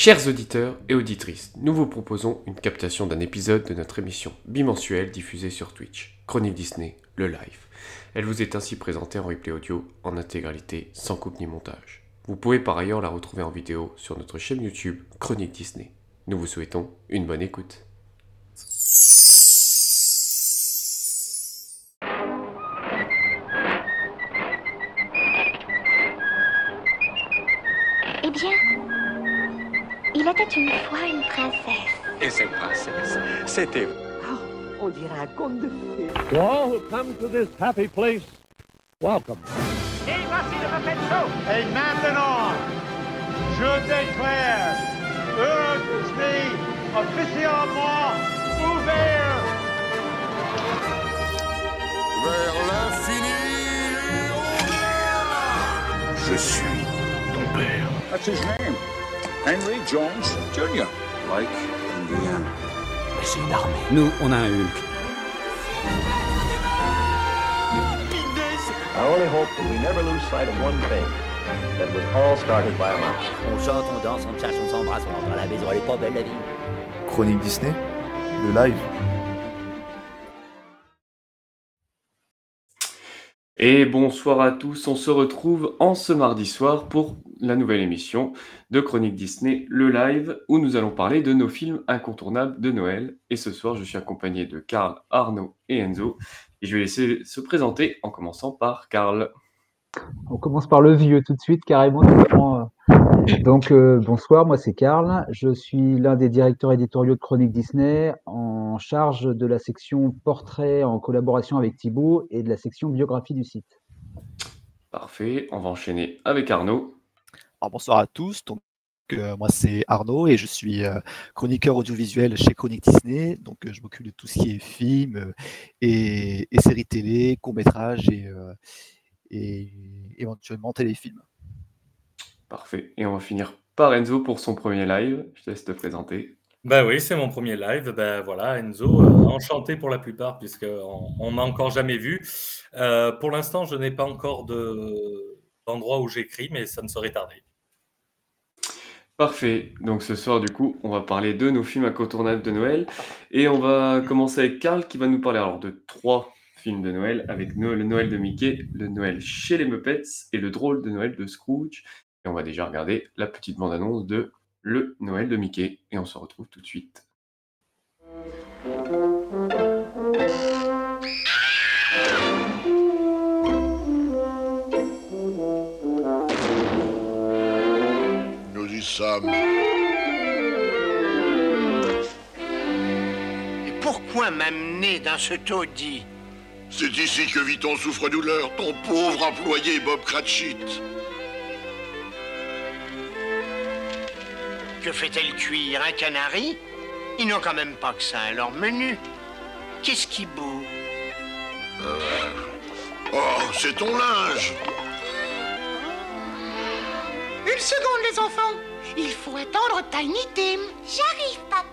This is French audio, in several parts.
Chers auditeurs et auditrices, nous vous proposons une captation d'un épisode de notre émission bimensuelle diffusée sur Twitch, Chronique Disney, le live. Elle vous est ainsi présentée en replay audio en intégralité, sans coupe ni montage. Vous pouvez par ailleurs la retrouver en vidéo sur notre chaîne YouTube Chronique Disney. Nous vous souhaitons une bonne écoute. Une fois une princesse. Et cette princesse, c'était On dirait un conte de fées. To all who come to this happy place, welcome. Et maintenant, je déclare Disney officiellement ouvert. Vers l'infini et Je suis ton père. That's his name. Henry Jones Jr. Like Indiana. Mais c'est une armée. Nous, on a un Hulk. I only hope that we never lose sight of one thing. That was all started by a mouse. On chante, on danse, on chasse, on s'embrasse, on rentre à la maison, elle est pas belle la vie. Chronique Disney, le live. Et bonsoir à tous, on se retrouve en ce mardi soir pour la nouvelle émission de Chronique Disney, le live, où nous allons parler de nos films incontournables de Noël. Et ce soir, je suis accompagné de Karl, Arnaud et Enzo. Et je vais laisser se présenter en commençant par Karl. On commence par le vieux tout de suite, carrément. Donc, euh, bonsoir, moi c'est Karl. Je suis l'un des directeurs éditoriaux de Chronique Disney, en charge de la section portrait en collaboration avec Thibaut et de la section biographie du site. Parfait, on va enchaîner avec Arnaud. Alors, bonsoir à tous. Donc, euh, moi, c'est Arnaud et je suis euh, chroniqueur audiovisuel chez Chronique Disney. Donc, euh, je m'occupe de tout ce qui est films euh, et, et séries télé, courts-métrages et, euh, et éventuellement téléfilms. Parfait. Et on va finir par Enzo pour son premier live. Je te laisse te présenter. Bah oui, c'est mon premier live. Ben voilà, Enzo, euh, enchanté pour la plupart, puisqu'on on m'a encore jamais vu. Euh, pour l'instant, je n'ai pas encore de- d'endroit où j'écris, mais ça ne saurait tarder. Parfait. Donc ce soir, du coup, on va parler de nos films incontournables de Noël. Et on va commencer avec Karl qui va nous parler alors de trois films de Noël avec No- le Noël de Mickey, le Noël chez les Muppets et le drôle de Noël de Scrooge. Et on va déjà regarder la petite bande-annonce de le Noël de Mickey. Et on se retrouve tout de suite. Nous y sommes. Et pourquoi m'amener dans ce taudis? C'est ici que vit ton souffre-douleur, ton pauvre employé Bob Cratchit. Que fait-elle cuire Un canari Ils n'ont quand même pas que ça à leur menu. Qu'est-ce qui bout Oh, c'est ton linge. Une seconde, les enfants. Il faut attendre Tiny Tim. J'arrive, papa.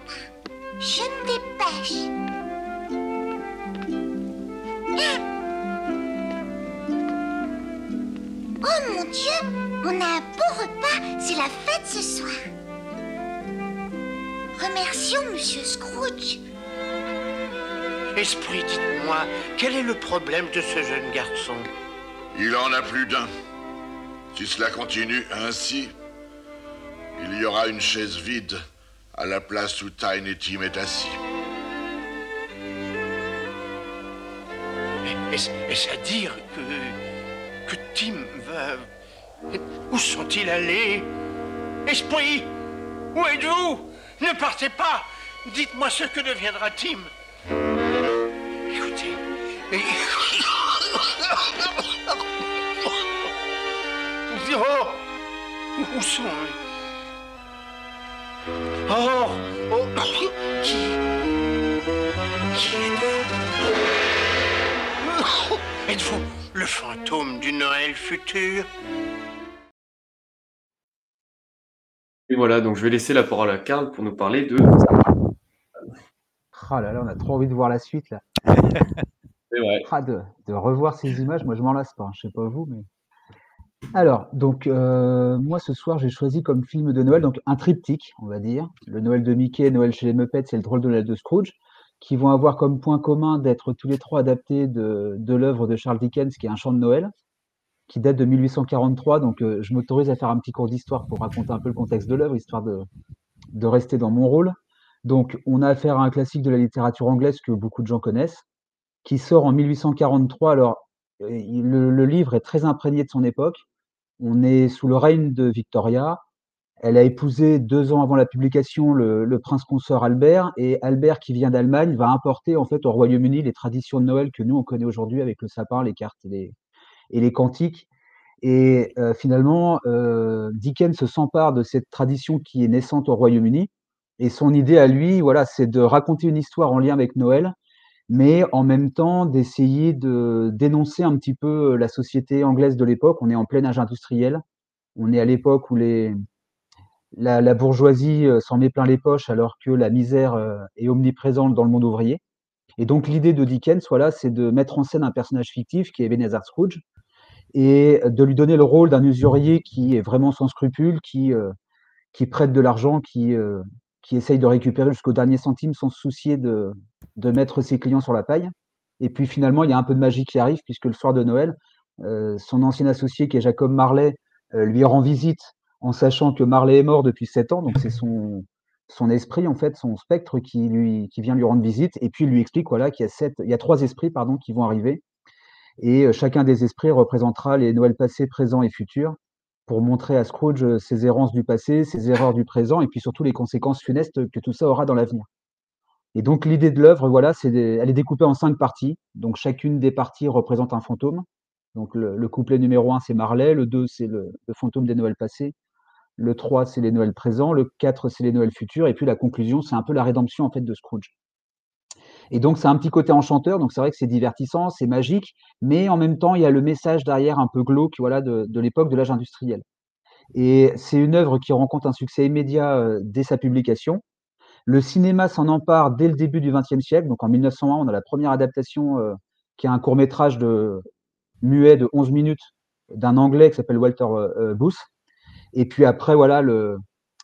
Je me dépêche. Oh mon Dieu, on a un beau repas. C'est la fête ce soir. Remercions Monsieur Scrooge. Esprit, dites-moi, quel est le problème de ce jeune garçon? Il en a plus d'un. Si cela continue ainsi, il y aura une chaise vide à la place où Tiny Tim est assis. Est-ce est-ce à dire que. que Tim va. Où sont-ils allés? Esprit Où êtes-vous? Ne partez pas. Dites-moi ce que deviendra Tim. Écoutez. Oh Où sont Oh Oh. Qui? Qui êtes-vous? Êtes-vous le fantôme du Noël futur? Et voilà, donc je vais laisser la parole à Karl pour nous parler de. Ah là là, on a trop envie de voir la suite là. C'est vrai. Ah, de, de revoir ces images, moi je m'en lasse pas. hein. Je sais pas vous, mais. Alors, donc, euh, moi, ce soir, j'ai choisi comme film de Noël, donc un triptyque, on va dire. Le Noël de Mickey, Noël chez les Muppets et le drôle de Noël de Scrooge, qui vont avoir comme point commun d'être tous les trois adaptés de, de l'œuvre de Charles Dickens, qui est Un chant de Noël, qui date de 1843. Donc, euh, je m'autorise à faire un petit cours d'histoire pour raconter un peu le contexte de l'œuvre, histoire de, de rester dans mon rôle. Donc, on a affaire à un classique de la littérature anglaise que beaucoup de gens connaissent, qui sort en 1843. Alors, le, livre est très imprégné de son époque. On est sous le règne de Victoria. Elle a épousé deux ans avant la publication le, le prince consort Albert, et Albert, qui vient d'Allemagne, va importer en fait au Royaume-Uni les traditions de Noël que nous on connaît aujourd'hui avec le sapin, les cartes et les, et les cantiques. Et euh, finalement, euh, Dickens s'empare de cette tradition qui est naissante au Royaume-Uni. Et son idée à lui, voilà, c'est de raconter une histoire en lien avec Noël, mais en même temps d'essayer de dénoncer un petit peu la société anglaise de l'époque. On est en plein âge industriel. On est à l'époque où les, la, la bourgeoisie euh, s'en met plein les poches alors que la misère euh, est omniprésente dans le monde ouvrier. Et donc l'idée de Dickens, voilà, c'est de mettre en scène un personnage fictif qui est Ebenezer Scrooge et de lui donner le rôle d'un usurier qui est vraiment sans scrupule, qui, euh, prête de l'argent, qui, euh, qui essaye de récupérer jusqu'au dernier centime sans se soucier de, mettre ses clients sur la paille. Et puis finalement, il y a un peu de magie qui arrive puisque le soir de Noël, euh, son ancien associé qui est Jacob Marley lui rend visite en sachant que Marley est mort depuis sept ans, donc c'est son, esprit en fait, son spectre qui vient lui rendre visite. Et puis il lui explique voilà qu'il y a sept, il y a trois esprits pardon qui vont arriver et euh, chacun des esprits représentera les Noëls passés, présents et futurs pour montrer à Scrooge euh, ses errances du passé, ses erreurs du présent et puis surtout les conséquences funestes que tout ça aura dans l'avenir. Et donc l'idée de l'œuvre, voilà, c'est elle est découpée en cinq parties. Donc chacune des parties représente un fantôme. Donc le, le couplet numéro un, c'est Marley, le 2, c'est le, fantôme des Noëls passés, le 3, c'est les Noëls présents, le 4, c'est les Noëls futurs, et puis la conclusion, c'est un peu la rédemption en fait de Scrooge. Et donc c'est un petit côté enchanteur, donc c'est vrai que c'est divertissant, c'est magique, mais en même temps, il y a le message derrière un peu glauque voilà, de, l'époque de l'âge industriel. Et c'est une œuvre qui rencontre un succès immédiat euh, dès sa publication. Le cinéma s'en empare dès le début du XXe siècle. Donc en 1901, on a la première adaptation euh, qui est un court métrage de muet de 11 minutes d'un Anglais qui s'appelle Walter euh, Booth. Et puis après, voilà,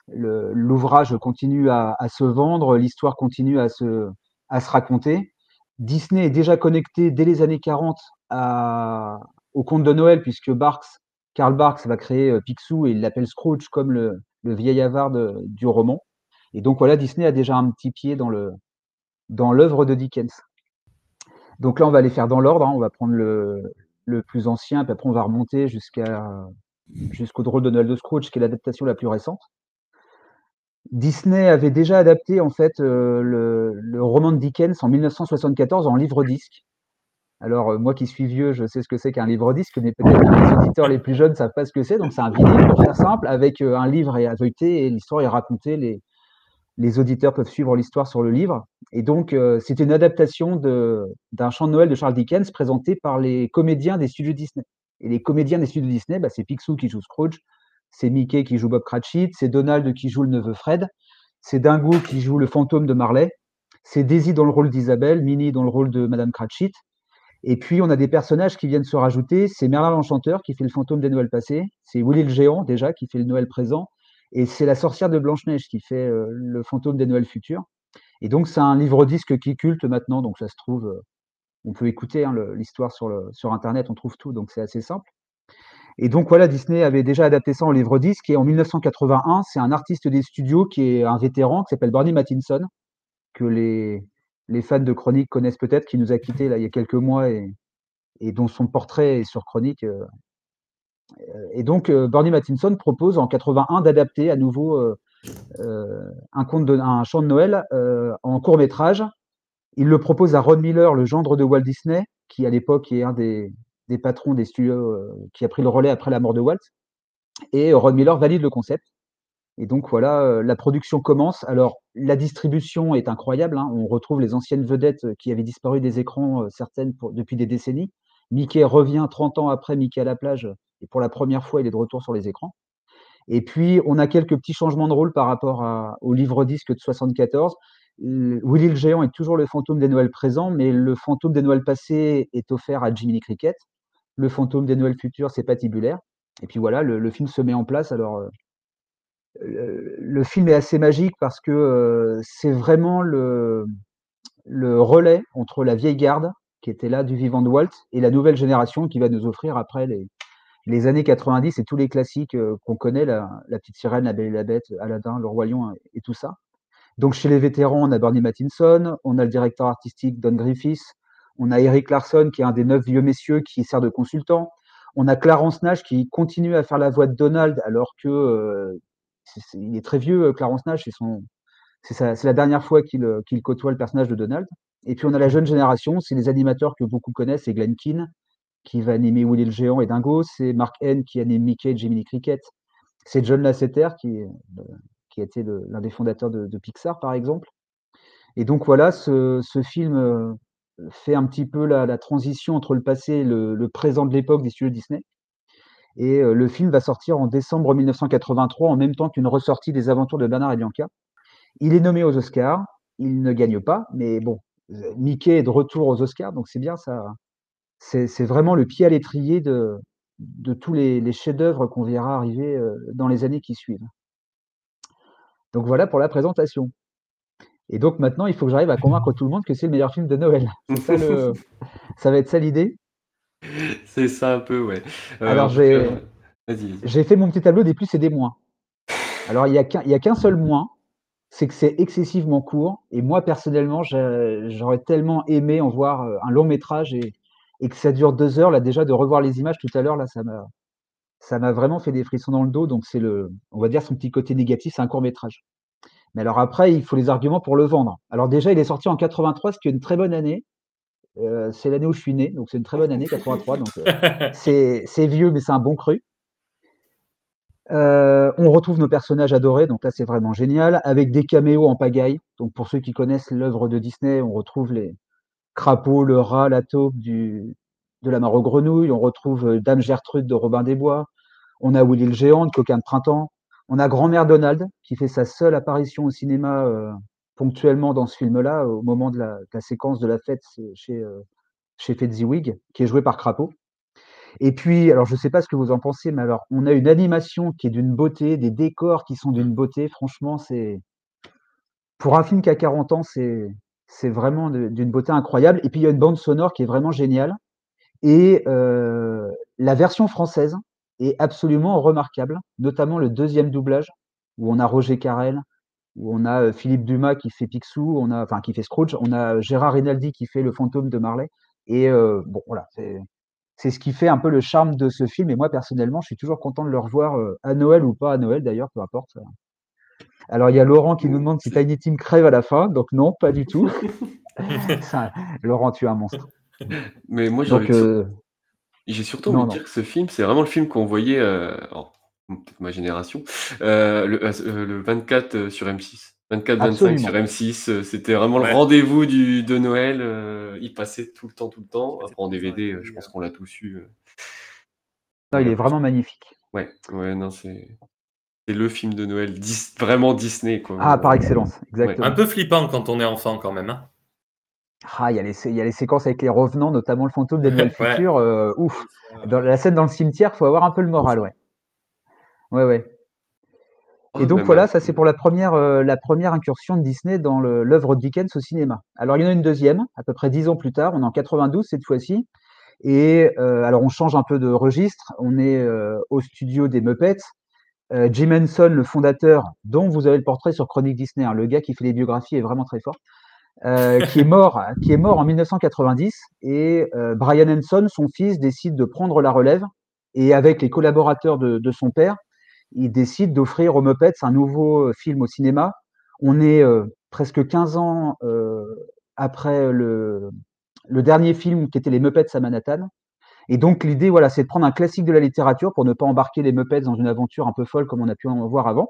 l'ouvrage continue à se vendre, l'histoire continue à se, à se raconter. Disney est déjà connecté dès les années 40 à, au conte de Noël, puisque Barks, Karl Barks va créer euh, Picsou et il l'appelle Scrooge comme le, vieil avare du roman. Et donc voilà, Disney a déjà un petit pied dans l'œuvre de Dickens. Donc là, on va aller faire dans l'ordre. hein. On va prendre le, plus ancien, puis après on va remonter jusqu'au drôle de Noël de Scrooge, qui est l'adaptation la plus récente. Disney avait déjà adapté en fait euh, le, roman de Dickens en 1974 en livre-disque. Alors euh, moi qui suis vieux, je sais ce que c'est qu'un livre-disque, mais peut-être que les auditeurs les plus jeunes ne savent pas ce que c'est. Donc c'est un vinyle pour faire simple, avec euh, un livre à feuilleter et l'histoire est racontée. Les, les auditeurs peuvent suivre l'histoire sur le livre. Et donc c'est une adaptation d'un chant de Noël de Charles Dickens présenté par les comédiens des studios Disney. Et les comédiens des studios Disney, bah, c'est Picsou qui joue Scrooge, c'est Mickey qui joue Bob Cratchit, c'est Donald qui joue le neveu Fred, c'est Dingo qui joue le fantôme de Marley, c'est Daisy dans le rôle d'Isabelle, Minnie dans le rôle de Madame Cratchit. Et puis on a des personnages qui viennent se rajouter, c'est Merlin l'Enchanteur qui fait le fantôme des Noëls passés, c'est Willy le Géant déjà qui fait le Noël présent, et c'est la sorcière de Blanche-Neige qui fait euh, le fantôme des Noëls futurs. Et donc c'est un livre-disque qui culte maintenant, donc ça se trouve, euh, on peut écouter hein, l'histoire sur Internet, on trouve tout, donc c'est assez simple. Et donc voilà, Disney avait déjà adapté ça en livre-disque, et en 1981, c'est un artiste des studios qui est un vétéran, qui s'appelle Bernie Mattinson, que les, fans de Chronique connaissent peut-être, qui nous a quittés là, il y a quelques mois, et, dont son portrait est sur Chronique. euh. Et donc, euh, Bernie Mattinson propose en 81 d'adapter à nouveau euh, un, conte un chant de Noël en court métrage. Il le propose à Ron Miller, le gendre de Walt Disney, qui à l'époque est un des, des patrons des studios euh, qui a pris le relais après la mort de Walt. Et Ron Miller valide le concept. Et donc voilà, euh, la production commence. Alors la distribution est incroyable. hein. On retrouve les anciennes vedettes euh, qui avaient disparu des écrans, euh, certaines depuis des décennies. Mickey revient 30 ans après Mickey à la plage, et pour la première fois, il est de retour sur les écrans. Et puis, on a quelques petits changements de rôle par rapport au livre-disque de 74. Euh, Willy le Géant est toujours le fantôme des Noëls présents, mais le fantôme des Noëls passés est offert à Jiminy Cricket. Le fantôme des Noëls futurs, c'est Patibulaire. Et puis voilà, le, film se met en place. Alors, euh, le, film est assez magique parce que euh, c'est vraiment le, relais entre la vieille garde qui était là du vivant de Walt et la nouvelle génération qui va nous offrir après les, années 90 et tous les classiques euh, qu'on connaît, la, la, petite sirène, la belle et la bête, Aladdin, le roi lion et, et tout ça. Donc chez les vétérans, on a Bernie Mattinson, on a le directeur artistique Don Griffiths, on a Eric Larson qui est un des neuf vieux messieurs qui sert de consultant, on a Clarence Nash qui continue à faire la voix de Donald alors que euh, est, il est très vieux, euh, Clarence Nash, c'est la dernière fois qu'il qu côtoie le personnage de Donald. Et puis on a la jeune génération, c'est les animateurs que beaucoup connaissent, c'est Glenn Keane qui va animer Willy le géant et Dingo, c'est Mark N qui anime Mickey et Jiminy Cricket, c'est John Lasseter qui, a été l'un des fondateurs de, Pixar par exemple. Et donc voilà, ce, film euh, fait un petit peu la, transition entre le passé et le, présent de l'époque des studios Disney. Et euh, le film va sortir en décembre 1983 en même temps qu'une ressortie des aventures de Bernard et Bianca. Il est nommé aux Oscars, il ne gagne pas, mais bon, Mickey est de retour aux Oscars, donc c'est bien, ça. C'est vraiment le pied à l'étrier de, de tous les, les chefs-d'œuvre qu'on verra arriver euh, dans les années qui suivent. Donc voilà pour la présentation. Et donc maintenant, il faut que j'arrive à convaincre tout le monde que c'est le meilleur film de Noël. Ça, le... ça, va être ça l'idée C'est ça un peu, ouais. Euh, Alors j'ai j'ai fait mon petit tableau des plus et des moins. Alors il n'y a qu'un qu seul moins, c'est que c'est excessivement court. Et moi, personnellement, j'aurais tellement aimé en voir euh, un long métrage et, et, que ça dure deux heures. Là, déjà, de revoir les images tout à l'heure, là, ça m'a, ça m'a vraiment fait des frissons dans le dos. Donc, c'est le, on va dire, son petit côté négatif, c'est un court métrage. Mais alors après, il faut les arguments pour le vendre. Alors déjà, il est sorti en 83, ce qui est une très bonne année. Euh, c'est l'année où je suis né, donc c'est une très bonne année, 83. Donc euh, c'est vieux, mais c'est un bon cru. Euh, on retrouve nos personnages adorés, donc là c'est vraiment génial, avec des caméos en pagaille. Donc pour ceux qui connaissent l'œuvre de Disney, on retrouve les crapauds, le rat, la taupe du, de la mare aux grenouilles, on retrouve Dame Gertrude de Robin des Bois, on a Willy le géant, de Coquin de printemps, on a Grand-mère Donald qui fait sa seule apparition au cinéma euh, ponctuellement dans ce film-là, au moment de la, séquence de la fête chez, euh, chez qui est joué par Crapaud. Et puis, alors je ne sais pas ce que vous en pensez, mais alors on a une animation qui est d'une beauté, des décors qui sont d'une beauté. Franchement, c'est pour un film qui a 40 ans, c'est c'est vraiment d'une beauté incroyable. Et puis il y a une bande sonore qui est vraiment géniale. Et euh, la version française est absolument remarquable, notamment le deuxième doublage où on a Roger Carrel, où on a Philippe Dumas qui fait Picsou, on a enfin qui fait Scrooge, on a Gérard Rinaldi qui fait le fantôme de Marley. Et euh, bon, voilà, c'est c'est ce qui fait un peu le charme de ce film. Et moi, personnellement, je suis toujours content de le revoir euh, à Noël ou pas à Noël, d'ailleurs, peu importe. Alors, il y a Laurent qui nous demande si Tiny Tim crève à la fin. Donc, non, pas du tout. Ça, Laurent, tu es un monstre. Mais moi, j'ai euh... surtout envie de dire que ce film, c'est vraiment le film qu'on voyait, euh, peut-être ma génération, euh, le, euh, le, 24 sur M6. 24-25 sur M6, c'était vraiment ouais. le rendez-vous de Noël. Euh, il passait tout le temps, tout le temps. Après, en DVD, je pense qu'on l'a tous eu. Non, il est vraiment magnifique. Ouais, ouais, non, c'est. C'est le film de Noël, dis... vraiment Disney. Quoi. Ah, par excellence, exactement. Ouais. Un peu flippant quand on est enfant, quand même. Hein. Ah, il y, a les, il y a les séquences avec les revenants, notamment le fantôme des Noëls ouais. futurs. Euh, ouf. Dans la scène dans le cimetière, il faut avoir un peu le moral, ouais. Ouais, ouais. Et donc voilà, ça c'est pour la première, euh, la première incursion de Disney dans l'œuvre de Dickens au cinéma. Alors il y en a une deuxième, à peu près dix ans plus tard, on est en 92 cette fois-ci. Et euh, alors on change un peu de registre, on est au studio des Muppets. Jim Henson, le fondateur, dont vous avez le portrait sur Chronique Disney, hein, le gars qui fait les biographies est vraiment très fort, qui est mort, qui est mort en 1990. Et Brian Henson, son fils, décide de prendre la relève et avec les collaborateurs de, son père, il décide d'offrir aux Muppets un nouveau euh, film au cinéma. On est euh, presque 15 ans euh, après le, le, dernier film qui était Les Muppets à Manhattan. Et donc l'idée, voilà, c'est de prendre un classique de la littérature pour ne pas embarquer les Muppets dans une aventure un peu folle comme on a pu en voir avant.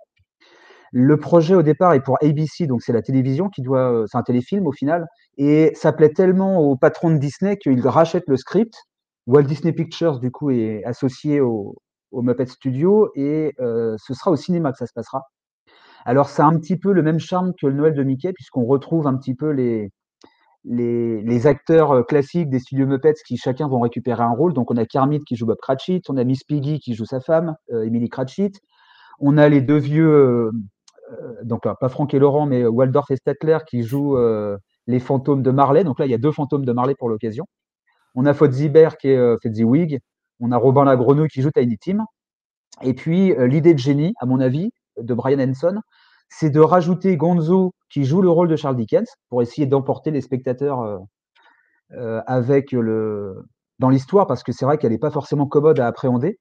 Le projet au départ est pour ABC, donc c'est la télévision qui doit, c'est un téléfilm au final, et ça plaît tellement au patron de Disney qu'il rachète le script. Walt Disney Pictures du coup est associé au, Muppet Studio et euh, ce sera au cinéma que ça se passera. Alors, c'est un petit peu le même charme que le Noël de Mickey, puisqu'on retrouve un petit peu les, les, acteurs euh, classiques des studios Muppets qui chacun vont récupérer un rôle. Donc on a Kermit qui joue Bob Cratchit, on a Miss Piggy qui joue sa femme, euh, Emily Cratchit. On a les deux vieux, euh, euh, donc là, pas Franck et Laurent, mais Waldorf et Statler qui jouent euh, les fantômes de Marley. Donc là, il y a deux fantômes de Marley pour l'occasion. On a Fodzibert qui est euh, Wig. On a Robin la qui joue Tiny Tim. Et puis euh, l'idée de génie, à mon avis, de Brian Henson, c'est de rajouter Gonzo qui joue le rôle de Charles Dickens pour essayer d'emporter les spectateurs euh, euh, avec le dans l'histoire parce que c'est vrai qu'elle n'est pas forcément commode à appréhender.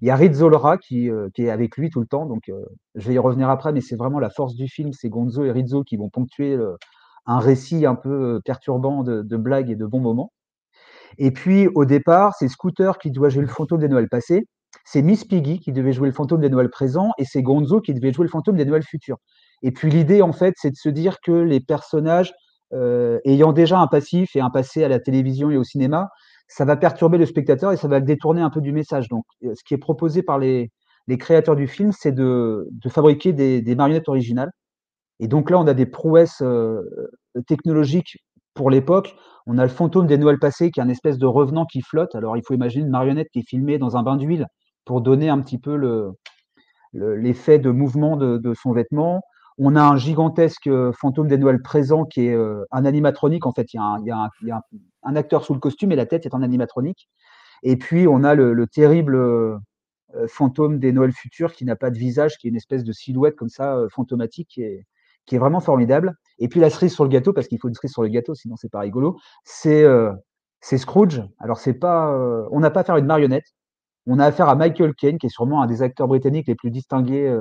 Il y a Rizzo Lora qui, euh, qui est avec lui tout le temps, donc euh, je vais y revenir après, mais c'est vraiment la force du film, c'est Gonzo et Rizzo qui vont ponctuer un récit un peu euh, perturbant de, de blagues et de bons moments. Et puis au départ, c'est Scooter qui doit jouer le fantôme des Noëls passés, c'est Miss Piggy qui devait jouer le fantôme des Noëls présents, et c'est Gonzo qui devait jouer le fantôme des Noëls futurs. Et puis l'idée, en fait, c'est de se dire que les personnages, ayant déjà un passif et un passé à la télévision et au cinéma, ça va perturber le spectateur et ça va le détourner un peu du message. Donc, euh, ce qui est proposé par les, créateurs du film, c'est de, fabriquer des, marionnettes originales. Et donc là, on a des prouesses euh, technologiques pour l'époque. On a le fantôme des Noëls passés, qui est un espèce de revenant qui flotte. Alors, il faut imaginer une marionnette qui est filmée dans un bain d'huile pour donner un petit peu le, le- l'effet de mouvement de, son vêtement. On a un gigantesque euh, fantôme des Noëls présent qui est un animatronique. En fait, il y a, un, il y a un- il y a un- un acteur sous le costume et la tête est un animatronique. Et puis, on a le, le terrible euh, fantôme des Noëls futurs qui n'a pas de visage, qui est une espèce de silhouette comme ça, euh, fantomatique, qui est, qui est vraiment formidable. Et puis, la cerise sur le gâteau, parce qu'il faut une cerise sur le gâteau, sinon c'est pas rigolo, c'est euh, Scrooge. Alors, c'est pas, on n'a pas affaire à une marionnette. On a affaire à Michael Caine, qui est sûrement un des acteurs britanniques les plus distingués.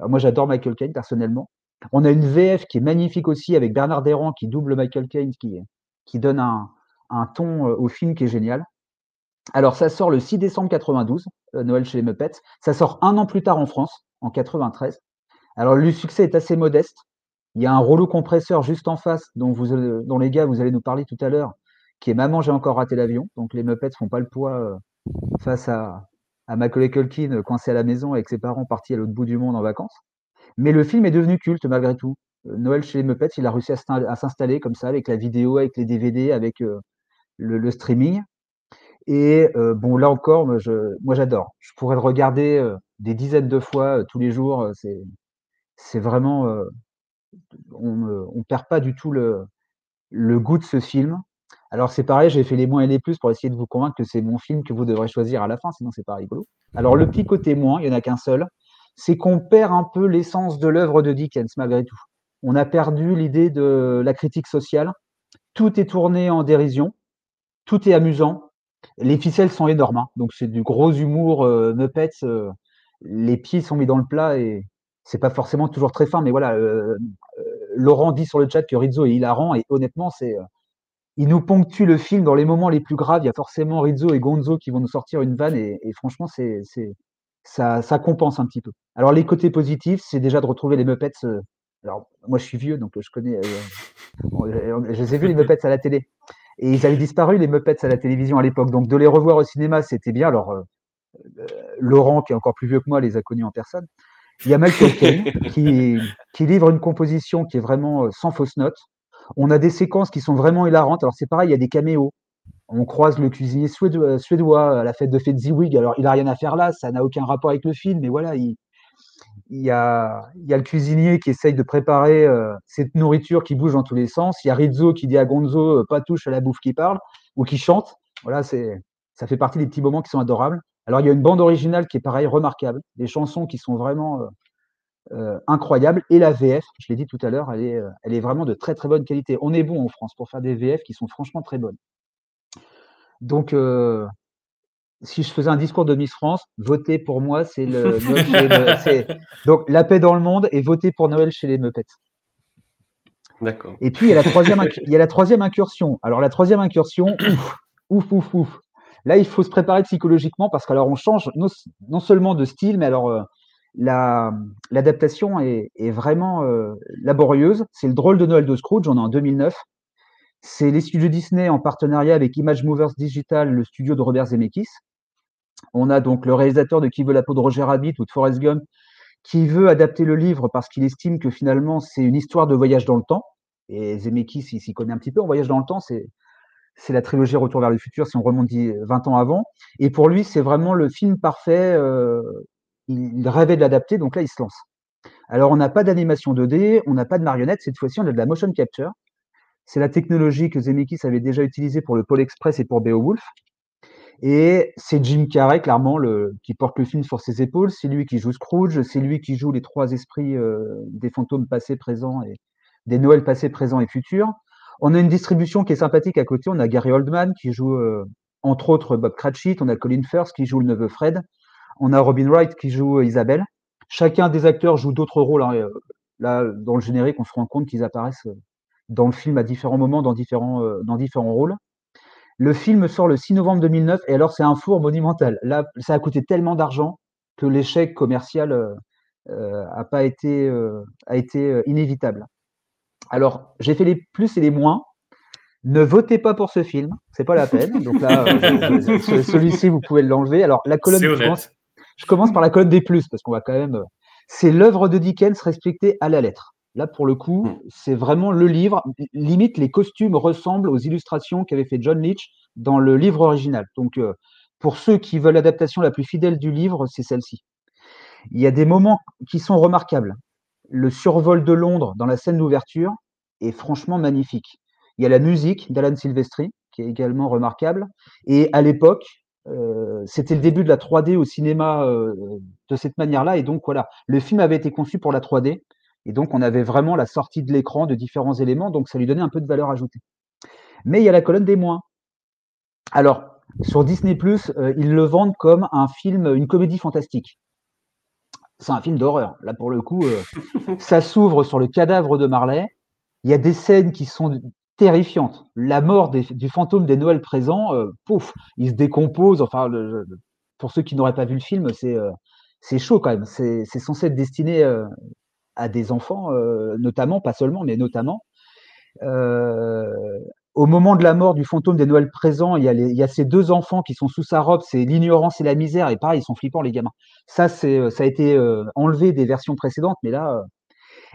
moi, j'adore Michael Caine personnellement. On a une VF qui est magnifique aussi avec Bernard Derrand qui double Michael Caine, qui donne un, un ton euh, au film qui est génial. Alors, ça sort le 6 décembre 92, euh, Noël chez les Muppets. Ça sort un an plus tard en France, en 93. Alors, le succès est assez modeste. Il y a un rouleau compresseur juste en face, dont, vous, euh, dont les gars, vous allez nous parler tout à l'heure, qui est Maman, j'ai encore raté l'avion. Donc, les Muppets font pas le poids face à, à Macaulay Culkin coincé à la maison avec ses parents partis à l'autre bout du monde en vacances. Mais le film est devenu culte malgré tout. Noël chez les Muppets, il a réussi à s'insta- à s'installer comme ça, avec la vidéo, avec les DVD, avec le, streaming. Et euh, bon, là encore, moi, j'adore. Je pourrais le regarder euh, des dizaines de fois euh, tous les jours. C'est, vraiment, on on perd pas du tout le, le goût de ce film. Alors c'est pareil, j'ai fait les moins et les plus pour essayer de vous convaincre que c'est mon film que vous devrez choisir à la fin, sinon c'est pas rigolo. Alors le petit côté moins, il y en a qu'un seul, c'est qu'on perd un peu l'essence de l'œuvre de Dickens malgré tout. On a perdu l'idée de la critique sociale. Tout est tourné en dérision, tout est amusant. Les ficelles sont énormes, hein. donc c'est du gros humour euh, Muppets. euh, les pieds sont mis dans le plat et c'est pas forcément toujours très fin, mais voilà. euh, euh, Laurent dit sur le chat que Rizzo est hilarant et honnêtement, c'est il nous ponctue le film dans les moments les plus graves. Il y a forcément Rizzo et Gonzo qui vont nous sortir une vanne et, et franchement, c'est, ça, ça compense un petit peu. Alors, les côtés positifs, c'est déjà de retrouver les Muppets. alors, moi, je suis vieux, donc je connais. bon, je je les ai vus, les Muppets à la télé. Et ils avaient disparu, les Muppets à la télévision à l'époque. Donc, de les revoir au cinéma, c'était bien. Alors, euh, euh, Laurent, qui est encore plus vieux que moi, les a connus en personne. Il y a Michael qui, qui livre une composition qui est vraiment euh, sans fausse note. On a des séquences qui sont vraiment hilarantes. Alors c'est pareil, il y a des caméos. On croise le cuisinier suédois, à la fête de Fedzziwig. Alors il a rien à faire là, ça n'a aucun rapport avec le film, mais voilà, il, il y a, y a le cuisinier qui essaye de préparer euh, cette nourriture qui bouge dans tous les sens. Il y a Rizzo qui dit à Gonzo euh, pas touche à la bouffe qui parle ou qui chante. Voilà, c'est, ça fait partie des petits moments qui sont adorables. Alors il y a une bande originale qui est pareil remarquable, des chansons qui sont vraiment euh, incroyables et la VF, je l'ai dit tout à l'heure, elle est, elle est vraiment de très très bonne qualité. On est bon en France pour faire des VF qui sont franchement très bonnes. Donc si je faisais un discours de Miss France, voter pour moi, c'est le chez donc la paix dans le monde et voter pour Noël chez les Muppets. D'accord. Et puis il y a la troisième, inc- il y a la troisième incursion. Alors la troisième incursion, ouf, ouf, ouf, ouf. Là, il faut se préparer psychologiquement parce qu'alors on change non, non seulement de style, mais alors euh, la- l'adaptation est, est vraiment euh, laborieuse. C'est le drôle de Noël de Scrooge, on est en 2009. C'est les studios Disney en partenariat avec Image Movers Digital, le studio de Robert Zemeckis. On a donc le réalisateur de Qui veut la peau de Roger Rabbit ou de Forrest Gump qui veut adapter le livre parce qu'il estime que finalement c'est une histoire de voyage dans le temps. Et Zemeckis, il s'y connaît un petit peu en voyage dans le temps. C'est la trilogie Retour vers le futur, si on remonte 20 ans avant. Et pour lui, c'est vraiment le film parfait. Euh, il rêvait de l'adapter, donc là, il se lance. Alors, on n'a pas d'animation 2D, on n'a pas de marionnette. Cette fois-ci, on a de la motion capture. C'est la technologie que Zemeckis avait déjà utilisée pour le Pôle Express et pour Beowulf. Et c'est Jim Carrey, clairement, qui porte le film sur ses épaules. C'est lui qui joue Scrooge, c'est lui qui joue les trois esprits euh, des fantômes passés, présents et des Noëls passés, présents et futurs. On a une distribution qui est sympathique à côté. On a Gary Oldman qui joue, euh, entre autres, Bob Cratchit. On a Colin Firth qui joue le neveu Fred. On a Robin Wright qui joue euh, Isabelle. Chacun des acteurs joue d'autres rôles. Hein, là, dans le générique, on se rend compte qu'ils apparaissent dans le film à différents moments, dans différents, dans différents rôles. Le film sort le 6 novembre 2009 et alors c'est un four monumental. Là, ça a coûté tellement d'argent que l'échec commercial euh, euh, a pas été, euh, a été inévitable. Alors, j'ai fait les plus et les moins. Ne votez pas pour ce film, c'est pas la peine. Donc là, celui-ci, vous pouvez l'enlever. Alors, la colonne, je commence, je commence, par la colonne des plus parce qu'on va quand même. C'est l'œuvre de Dickens respectée à la lettre. Là, pour le coup, mmh. c'est vraiment le livre. Limite, les costumes ressemblent aux illustrations qu'avait fait John Leach dans le livre original. Donc, euh, pour ceux qui veulent l'adaptation la plus fidèle du livre, c'est celle-ci. Il y a des moments qui sont remarquables. Le survol de Londres dans la scène d'ouverture est franchement magnifique. Il y a la musique d'Alan Silvestri, qui est également remarquable. Et à l'époque, euh, c'était le début de la 3D au cinéma euh, de cette manière-là. Et donc, voilà, le film avait été conçu pour la 3D. Et donc, on avait vraiment la sortie de l'écran de différents éléments, donc ça lui donnait un peu de valeur ajoutée. Mais il y a la colonne des moins. Alors, sur Disney, euh, ils le vendent comme un film, une comédie fantastique. C'est un film d'horreur. Là, pour le coup, euh, ça s'ouvre sur le cadavre de Marley. Il y a des scènes qui sont terrifiantes. La mort du fantôme des Noëls présents, euh, pouf, il se décompose. Enfin, pour ceux qui n'auraient pas vu le film, c'est chaud quand même. C'est censé être destiné à des enfants, euh, notamment, pas seulement, mais notamment. Euh, au moment de la mort du fantôme des Noëls présents, il y, a il y a ces deux enfants qui sont sous sa robe, c'est l'ignorance et la misère, et pareil, ils sont flippants, les gamins. Ça, c'est, euh, ça a été enlevé des versions précédentes, mais là.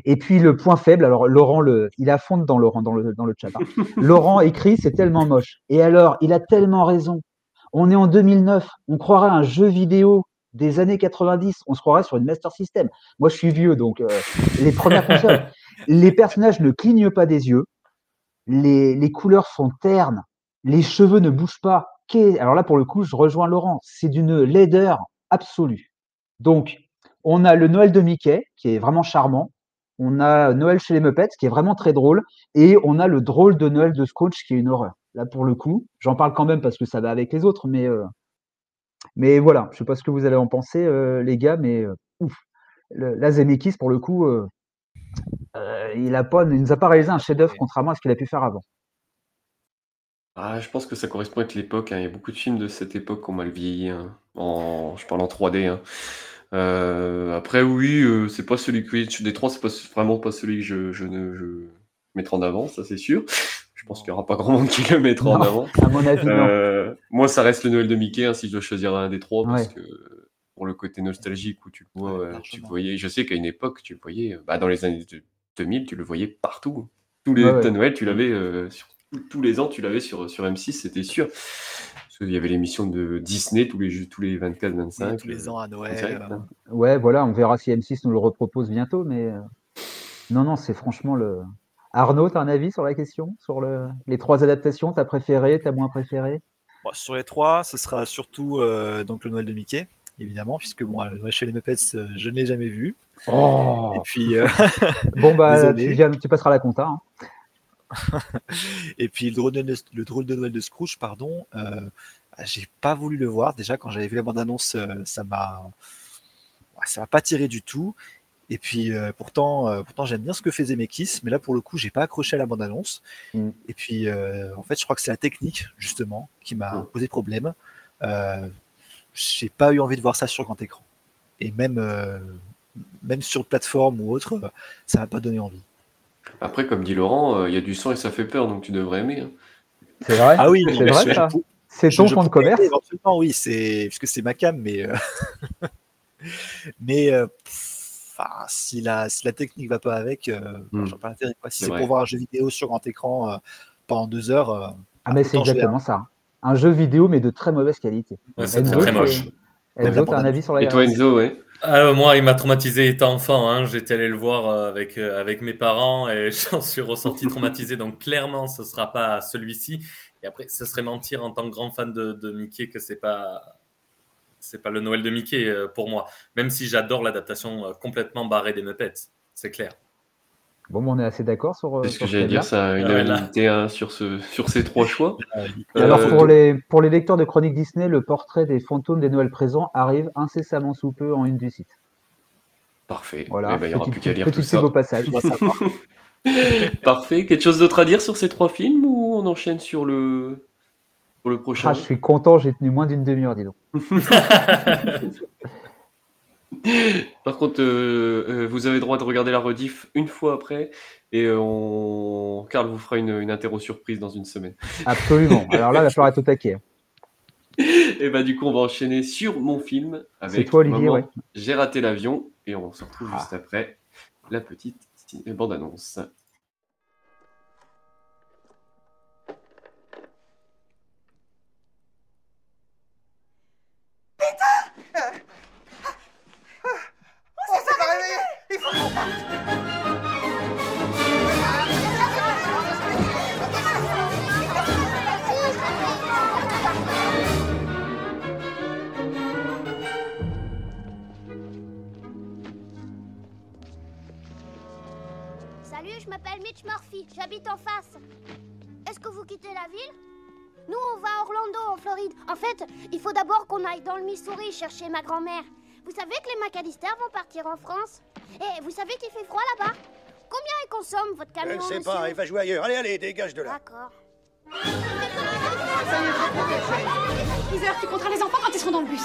Et puis le point faible, alors Laurent, le, il affonde dans Laurent, dans le, dans le chat. Hein. Laurent écrit, c'est tellement moche. Et alors, il a tellement raison. On est en 2009, on croirait un jeu vidéo des années 90, on se croirait sur une Master System. Moi, je suis vieux, donc euh, les premières consoles, les personnages ne clignent pas des yeux, les, couleurs sont ternes, les cheveux ne bougent pas. Alors là, pour le coup, je rejoins Laurent, c'est d'une laideur absolue. Donc, on a le Noël de Mickey, qui est vraiment charmant. On a Noël chez les Muppets, qui est vraiment très drôle. Et on a le drôle de Noël de Scrooge, qui est une horreur. Là, pour le coup, j'en parle quand même parce que ça va avec les autres, mais euh, mais voilà, je ne sais pas ce que vous allez en penser, euh, les gars, mais euh, ouf. Le, Zemeckis, pour le coup, euh, il a pas, ne nous a pas réalisé un chef-d'œuvre contrairement à ce qu'il a pu faire avant. Ah, je pense que ça correspond avec l'époque. Hein. Il y a beaucoup de films de cette époque qui ont mal vieilli. Hein. En, je parle en 3D. Hein. après, oui, c'est pas celui que des trois, c'est pas vraiment pas celui que je, je, je mettrai en avant, ça c'est sûr. Je pense qu'il n'y aura pas grand monde qui le mettra en avant. À mon avis, euh, moi, ça reste le Noël de Mickey, hein, si je dois choisir un des trois, parce que pour le côté nostalgique où tu, vois, tu voyais, je sais qu'à une époque, tu le voyais, bah, dans les années 2000, tu le voyais partout. Tous les Noël, tu l'avais euh, tous les ans, tu l'avais sur, sur M6, c'était sûr. Parce qu'il y avait l'émission de Disney tous les, tous les 24, 25. tous les ans à Noël. Hein. Ouais, voilà, on verra si M6 nous le repropose bientôt, mais euh, non, non, c'est franchement le. Arnaud, tu as un avis sur la question? Sur les trois adaptations, ta préférée, ta moins préférée? Sur les trois, ce sera surtout euh, donc le Noël de Mickey, évidemment, puisque bon, Noël chez les Muppets, euh, je ne l'ai jamais vu. Oh Et puis. Euh, bon, bah, tu, passeras la compta. Hein. Et puis, le drôle, de, le drôle de Noël de Scrooge, pardon, j'ai pas voulu le voir. Déjà, quand j'avais vu la bande-annonce, ça m'a. Ça m'a pas tiré du tout. Et puis euh, pourtant, euh, pourtant j'aime bien ce que fait Zemeckis, mais là pour le coup, j'ai pas accroché à la bande-annonce. Mm. Et puis euh, en fait, je crois que c'est la technique justement qui m'a mm. posé problème. j'ai pas eu envie de voir ça sur grand écran. Et même même sur plateforme ou autre, ça m'a pas donné envie. Après, comme dit Laurent, il y a du sang et ça fait peur, donc tu devrais aimer. Hein. C'est vrai? Ah oui, c'est vrai ça? C'est ton fond de commerce? oui, c'est parce que c'est ma cam, mais mais enfin, si la, si la technique va pas avec, euh, Hmm. j'en pas l'intérêt. Si C'est c'est pour voir un jeu vidéo sur grand écran euh, pendant deux heures, euh, Ah, mais c'est jouer à- exactement ça. Un jeu vidéo, mais de très mauvaise qualité. Ouais, c'est Enzo, très, très c'est- moche. Enzo, t'as un avis sur la Et toi, Enzo, ouais. Ah, moi, il m'a traumatisé étant enfant. Hein. J'étais allé le voir avec, avec mes parents et j'en suis ressorti traumatisé. Donc, clairement, ce ne sera pas celui-ci. Et après, ce serait mentir en tant que grand fan de, de Mickey que c'est pas. C'est pas le Noël de Mickey euh, pour moi, même si j'adore l'adaptation euh, complètement barrée des Muppets, c'est clair. Bon, mais on est assez d'accord sur. euh, C'est ce que j'allais dire, ça a une là. unanimité hein, sur, ce, sur ces trois choix. Et alors, Euh, pour les, pour les lecteurs de Chronique Disney, le portrait des fantômes des Noëls présents arrive incessamment sous peu en une du site. Parfait. Voilà, Eh ben, il n'y aura plus qu'à lire tout ça. pub au passage. Parfait. Quelque chose d'autre à dire sur ces trois films ou on enchaîne sur le, sur le prochain Ah, je suis content, j'ai tenu moins d'une demi-heure, dis donc. Par contre, euh, euh, vous avez le droit de regarder la rediff une fois après et euh, on... Karl vous fera une, une interro surprise dans une semaine. Absolument. Alors là, il va falloir être au taquet. Et bah du coup, on va enchaîner sur mon film avec toi, Olivier, ouais. J'ai raté l'avion et on se retrouve Ah. juste après la petite bande-annonce. M'appelle Mitch Murphy, j'habite en face. Est-ce que vous quittez la ville? Nous, on va à Orlando, en Floride. En fait, il faut d'abord qu'on aille dans le Missouri chercher ma grand-mère. Vous savez que les McAllister vont partir en France? Et vous savez qu'il fait froid là-bas? Combien il consomme votre Je camion ne sais pas, il va jouer ailleurs. Allez, allez, dégage de là. D'accord. Heures, tu compteras les enfants quand ils seront dans le bus.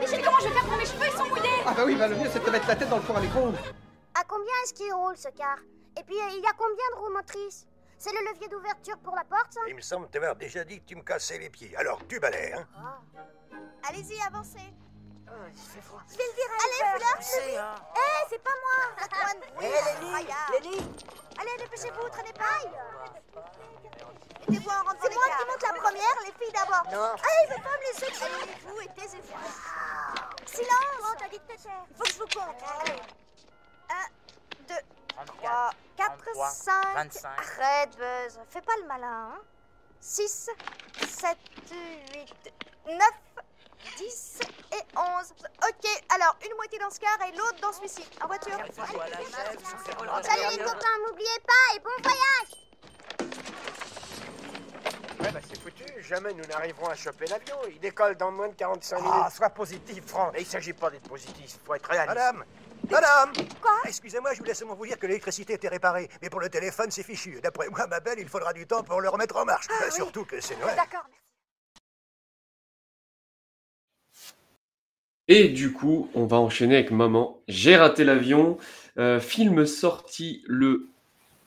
Michel, comment je vais faire pour mes cheveux? Ils sont mouillés Ah bah oui, bah le mieux c'est de te mettre la tête dans le four à micro-ondes. À combien est-ce qu'il roule ce car? Et puis, il y a combien de roues motrices? C'est le levier d'ouverture pour la porte, ça? Il me semble t'avoir déjà dit que tu me cassais les pieds. Alors, tu balais, hein. Allez-y, avancez. Je vais le dire à Allez, Fleur, c'est Eh, c'est pas moi. Hé, Lélie, Lélie. Allez, dépêchez-vous, traînez pas. Mettez-vous en rentre C'est moi qui monte la première, les filles d'abord. Non. Allez, je vais pas me laisser Allez-vous et taisez-vous Silence. Oh, t'as dit de te taire Faut que je vous compte. 1, 2, 3, 4, 5 25. Arrête, Buzz, fais pas le malin, hein 6, 7, 8, 9, 10 et 11. Ok, alors une moitié dans ce car et l'autre dans celui-ci. En voiture. Salut les copains, m'oubliez pas et bon voyage Ouais, bah c'est foutu, jamais nous n'arriverons à choper l'avion. Il décolle dans moins de 45 minutes. Ah, sois positif, Franck. Mais il s'agit pas d'être positif, faut être réaliste. Madame Madame Quoi Excusez-moi, je voulais seulement vous dire que l'électricité était réparée. Mais pour le téléphone, c'est fichu. D'après moi, ma belle, il faudra du temps pour le remettre en marche. Bah, Surtout que c'est Noël. D'accord. Et du coup, on va enchaîner avec Maman. J'ai raté l'avion. Euh, film sorti le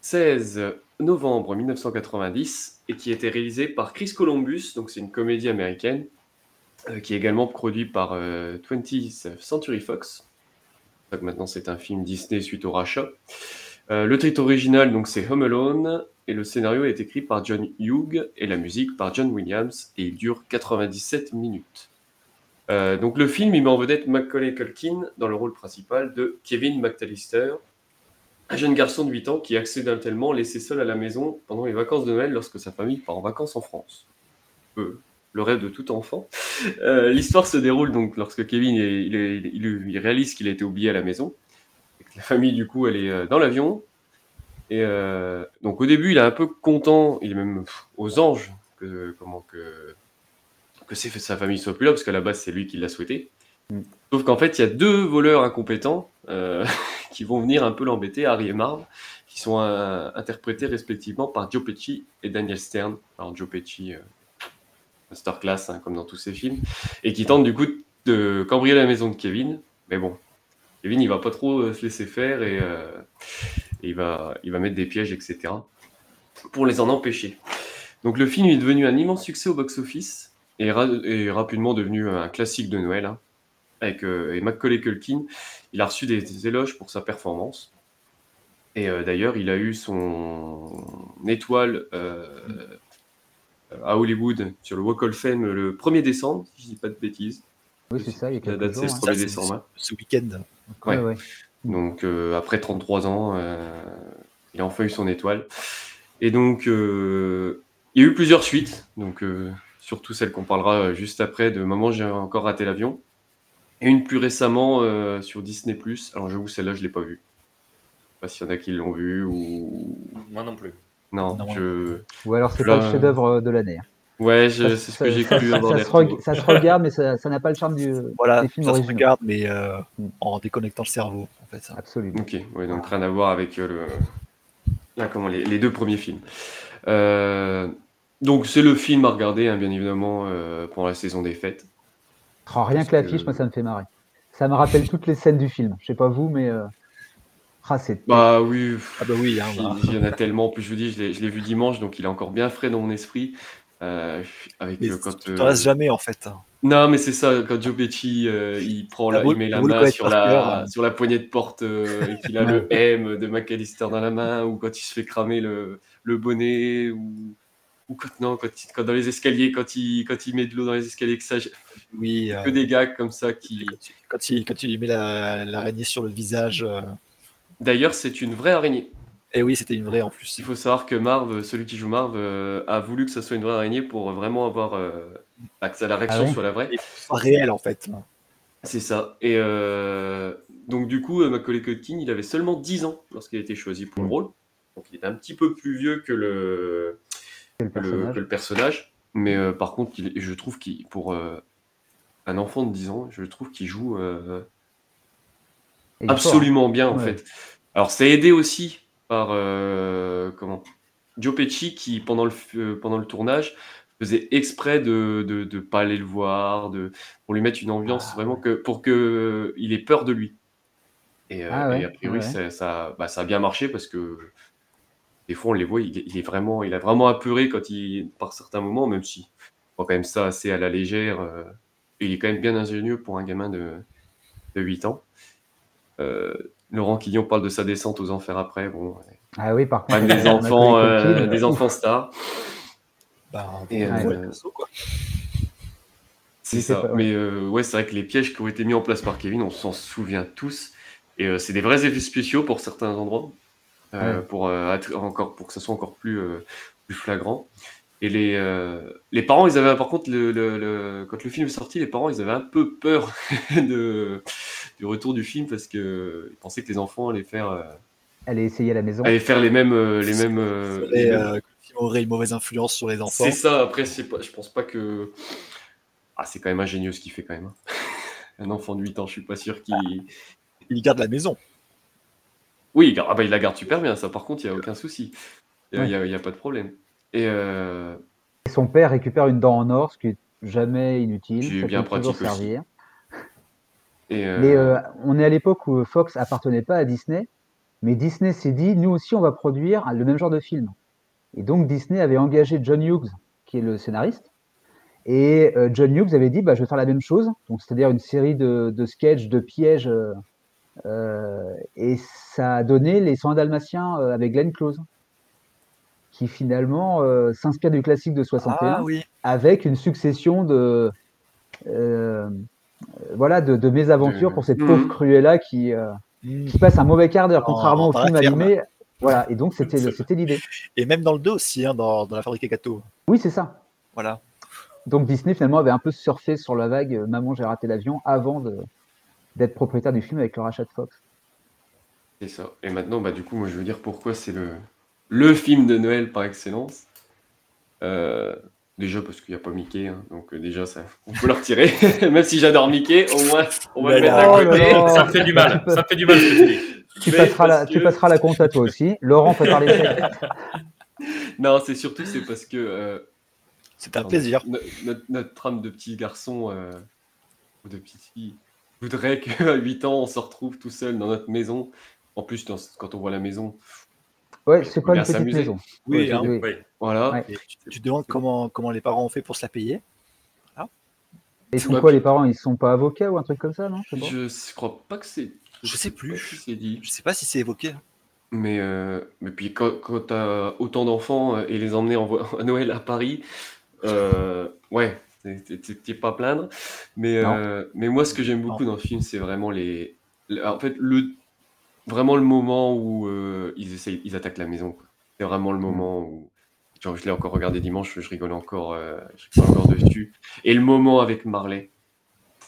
16 novembre 1990 et qui a été réalisé par Chris Columbus. Donc, c'est une comédie américaine euh, qui est également produite par euh, 20th Century Fox. Donc, maintenant, c'est un film Disney suite au rachat. Euh, le titre original, donc, c'est Home Alone. Et le scénario est écrit par John Hughes et la musique par John Williams. Et il dure 97 minutes. Euh, donc le film, il met en vedette Macaulay Culkin dans le rôle principal de Kevin McAllister, un jeune garçon de 8 ans qui est accidentellement laissé seul à la maison pendant les vacances de Noël lorsque sa famille part en vacances en France. Euh, le rêve de tout enfant. Euh, L'histoire se déroule donc lorsque Kevin est- il, est- il- il réalise qu'il a été oublié à la maison. Et que la famille, du coup, elle est euh, dans l'avion. Et euh, donc au début, il est un peu content, il est même aux anges que, comment, que, que sa famille soit plus là, parce qu'à la base, c'est lui qui l'a souhaité. Sauf qu'en fait, il y a deux voleurs incompétents euh, qui vont venir un peu l'embêter, Harry et Marv, qui sont interprétés respectivement par Joe Pesci et Daniel Stern. Alors Joe Pesci, euh, star class, hein, comme dans tous ses films, et qui tentent du coup de cambrioler la maison de Kevin. Mais bon, Kevin, il va pas trop euh, se laisser faire et, euh, il, va, il va mettre des pièges, etc. pour les en empêcher. Donc le film est devenu un immense succès au box-office et, est rapidement devenu un classique de Noël. hein. avec euh, et Macaulay Culkin. Il a reçu des, éloges pour sa performance. Et euh, d'ailleurs, il a eu son étoile euh, à Hollywood sur le Walk of Fame le 1er décembre, si je dis pas de bêtises. Oui, c'est ça, il y a La quelques date, c'est jours. le hein. 1er Ça, c'est décembre. hein. Ce week-end. Ouais. Ouais, ouais. Donc euh, après 33 ans, euh, il a enfin eu son étoile. Et donc euh, il y a eu plusieurs suites, donc euh, surtout celle qu'on parlera juste après de Maman j'ai encore raté l'avion. Et une plus récemment euh, sur Disney+. Alors j'avoue celle-là je l'ai pas vue. Je sais pas s'il y en a qui l'ont vue ou Moi non plus. Non. Non. Je... Ou alors c'est Là, pas le chef-d'œuvre de l'année. hein. Ouais, je- c'est ce que j'ai cru ça- se reg- retours. Ça se regarde, mais ça n'a pas le charme du, Voilà, des films ça se originaux. regarde, mais euh, en déconnectant le cerveau, en fait. ça. Absolument. Ok, ouais, donc rien à voir avec euh, le... Là, comment, les, les deux premiers films. Euh, donc c'est le film à regarder, hein, bien évidemment, euh, pendant la saison des fêtes. Oh, rien Parce que l'affiche, que- moi, ça me fait marrer. Ça me rappelle toutes les scènes du film. Je sais pas vous, mais. Ah, c'est. Bah oui, Ah bah oui, hein, il, bah. il y en a tellement. En plus, je vous dis, je l'ai vu dimanche, donc il est encore bien frais dans mon esprit. Euh, avec Mais euh, quand, tu euh, jamais, en fait. hein. Non, mais c'est ça, quand Joe Pesci, euh, il prend la, il met la le main sur cœur, la, hein. sur la poignée de porte euh, et qu'il a le M de McAllister dans la main, ou quand il se fait cramer le, le bonnet, ou, ou quand, non, quand, il- quand dans les escaliers, quand il, quand il met de l'eau dans les escaliers, que ça, Oui, euh, que des gags comme ça qui. quand il, quand il lui met la- l'araignée sur le visage. Euh, D'ailleurs, c'est une vraie araignée. Et oui, c'était une vraie en plus. Il faut savoir que Marv, celui qui joue Marv, euh, a voulu que ça soit une vraie araignée pour vraiment avoir euh, bah, que ça- la réaction Ah ouais soit la vraie. Soit réel, en fait. C'est ça. Et euh, donc, du coup, euh, Macaulay Culkin, il avait seulement 10 ans lorsqu'il a été choisi pour le rôle. Donc, il était un petit peu plus vieux que le, le personnage. que le personnage. Mais euh, par contre, il- je trouve qu'il, pour euh, un enfant de 10 ans, je trouve qu'il joue euh, Et il est fort. Absolument bien, en Ouais. fait. Alors, c'est aidé aussi par euh, comment Joe Pesci, qui, pendant le, euh, pendant le tournage, faisait exprès de ne de, de pas aller le voir, de, pour lui mettre une ambiance Ah, vraiment que, pour que il ait peur de lui. Et, euh, Ah ouais, et a priori, ouais. ça, ça, bah, ça a bien marché parce que des fois, on les voit, il, est- il est vraiment, il a vraiment apeuré quand il, par certains moments, même si on prend quand même ça assez à la légère. euh, il est quand même bien ingénieux pour un gamin de, de 8 ans. Euh, Laurent Quillon parle de sa descente aux enfers après. Bon, ouais. Ah oui, par contre. même des enfants, euh, des enfants stars. Bah, Et, euh, quoi. C'est ça. pas- ouais. Mais euh, ouais, c'est vrai que les pièges qui ont été mis en place par Kevin, on s'en souvient tous. Et euh, c'est des vrais effets spéciaux pour certains endroits, euh, Ouais. pour, euh, être encore, pour que ça soit encore plus, euh, plus flagrant. Et les, euh, les parents, ils avaient par contre, le, le- le- quand le film est sorti, les parents, ils avaient un peu peur de, du retour du film parce qu'ils pensaient que les enfants allaient faire, euh, Elle est essayée à la maison. allaient faire les mêmes. euh, les mêmes, Et, les mêmes- euh, le film aurait une mauvaise influence sur les enfants. C'est ça, après, c'est pas, je pense pas que. Ah, c'est quand même ingénieux ce qu'il fait quand même. hein. Un enfant de 8 ans, je suis pas sûr qu'il. Il garde la maison. Oui, il garde- ah bah, il la garde super bien, ça par contre, il n'y a aucun souci. Il n'y Ouais. a pas de problème. Et euh, Et son père récupère une dent en or, ce qui est jamais inutile. Qui ça bien peut toujours pratique aussi. servir. et, euh, Mais euh, on est à l'époque où Fox appartenait pas à Disney, mais Disney s'est dit, nous aussi, on va produire le même genre de film. Et donc Disney avait engagé John Hughes, qui est le scénariste, et John Hughes avait dit, bah, je vais faire la même chose, donc c'est-à-dire une série de, de sketchs, de pièges, et ça a donné les 100 Dalmatiens avec Glenn Close, qui finalement euh, s'inspire du classique de 61 Ah oui. avec une succession de euh, voilà de, de mésaventures De- pour cette Mhm. pauvre Cruella qui euh, qui passe un mauvais quart d'heure En- contrairement au film animé voilà et donc c'était l'idée Et même dans le 2 aussi, hein, dans, dans la fabrique à gâteaux. oui c'est ça Voilà. donc Disney finalement avait un peu surfé sur la vague euh, maman j'ai raté l'avion avant d'être propriétaire du film avec le rachat de Fox c'est ça. Et maintenant, bah, du coup, moi, je veux dire pourquoi c'est le, le film de Noël par excellence. Euh, déjà parce qu'il n'y a pas Mickey, hein, donc euh, déjà, ça, on peut le retirer. Même si j'adore Mickey, au moins, on va le mettre à côté. Ça me fait du mal. Ça me fait du mal ce que tu dis. tu Mais passeras la parce tu que- passeras la compte à toi aussi Laurent prépare les Non, c'est surtout c'est parce que euh, C'est un plaisir. no- notre, notre trame de petit garçon euh, ou de petite fille voudrait qu'à 8 ans, on se retrouve tout seul dans notre maison. En plus, dans- quand on voit la maison, ouais c'est pas bien une petite maison Oui, Ouais, hein. oui. Voilà. Ouais. Et tu, tu te demandes comment, comment les parents ont fait pour se la payer. Et ils sont quoi les parents Ils sont pas avocats ou un truc comme ça, non Je sais pas. Je crois pas que c'est. Je sais pas plus. dit. Je sais pas si c'est évoqué. Mais, euh, mais puis quand, quand tu as autant d'enfants euh, et les emmener en à Noël à Paris, euh, ouais, t'es- pas à plaindre. Mais, euh, mais moi, ce que j'aime beaucoup dans le film, c'est vraiment les. le- En fait, le, vraiment le moment où euh, ils, essayent, ils attaquent la maison. C'est vraiment le moment où. Genre, je l'ai encore regardé dimanche, je rigole encore, euh, je rigole encore dessus. Et le moment avec Marley,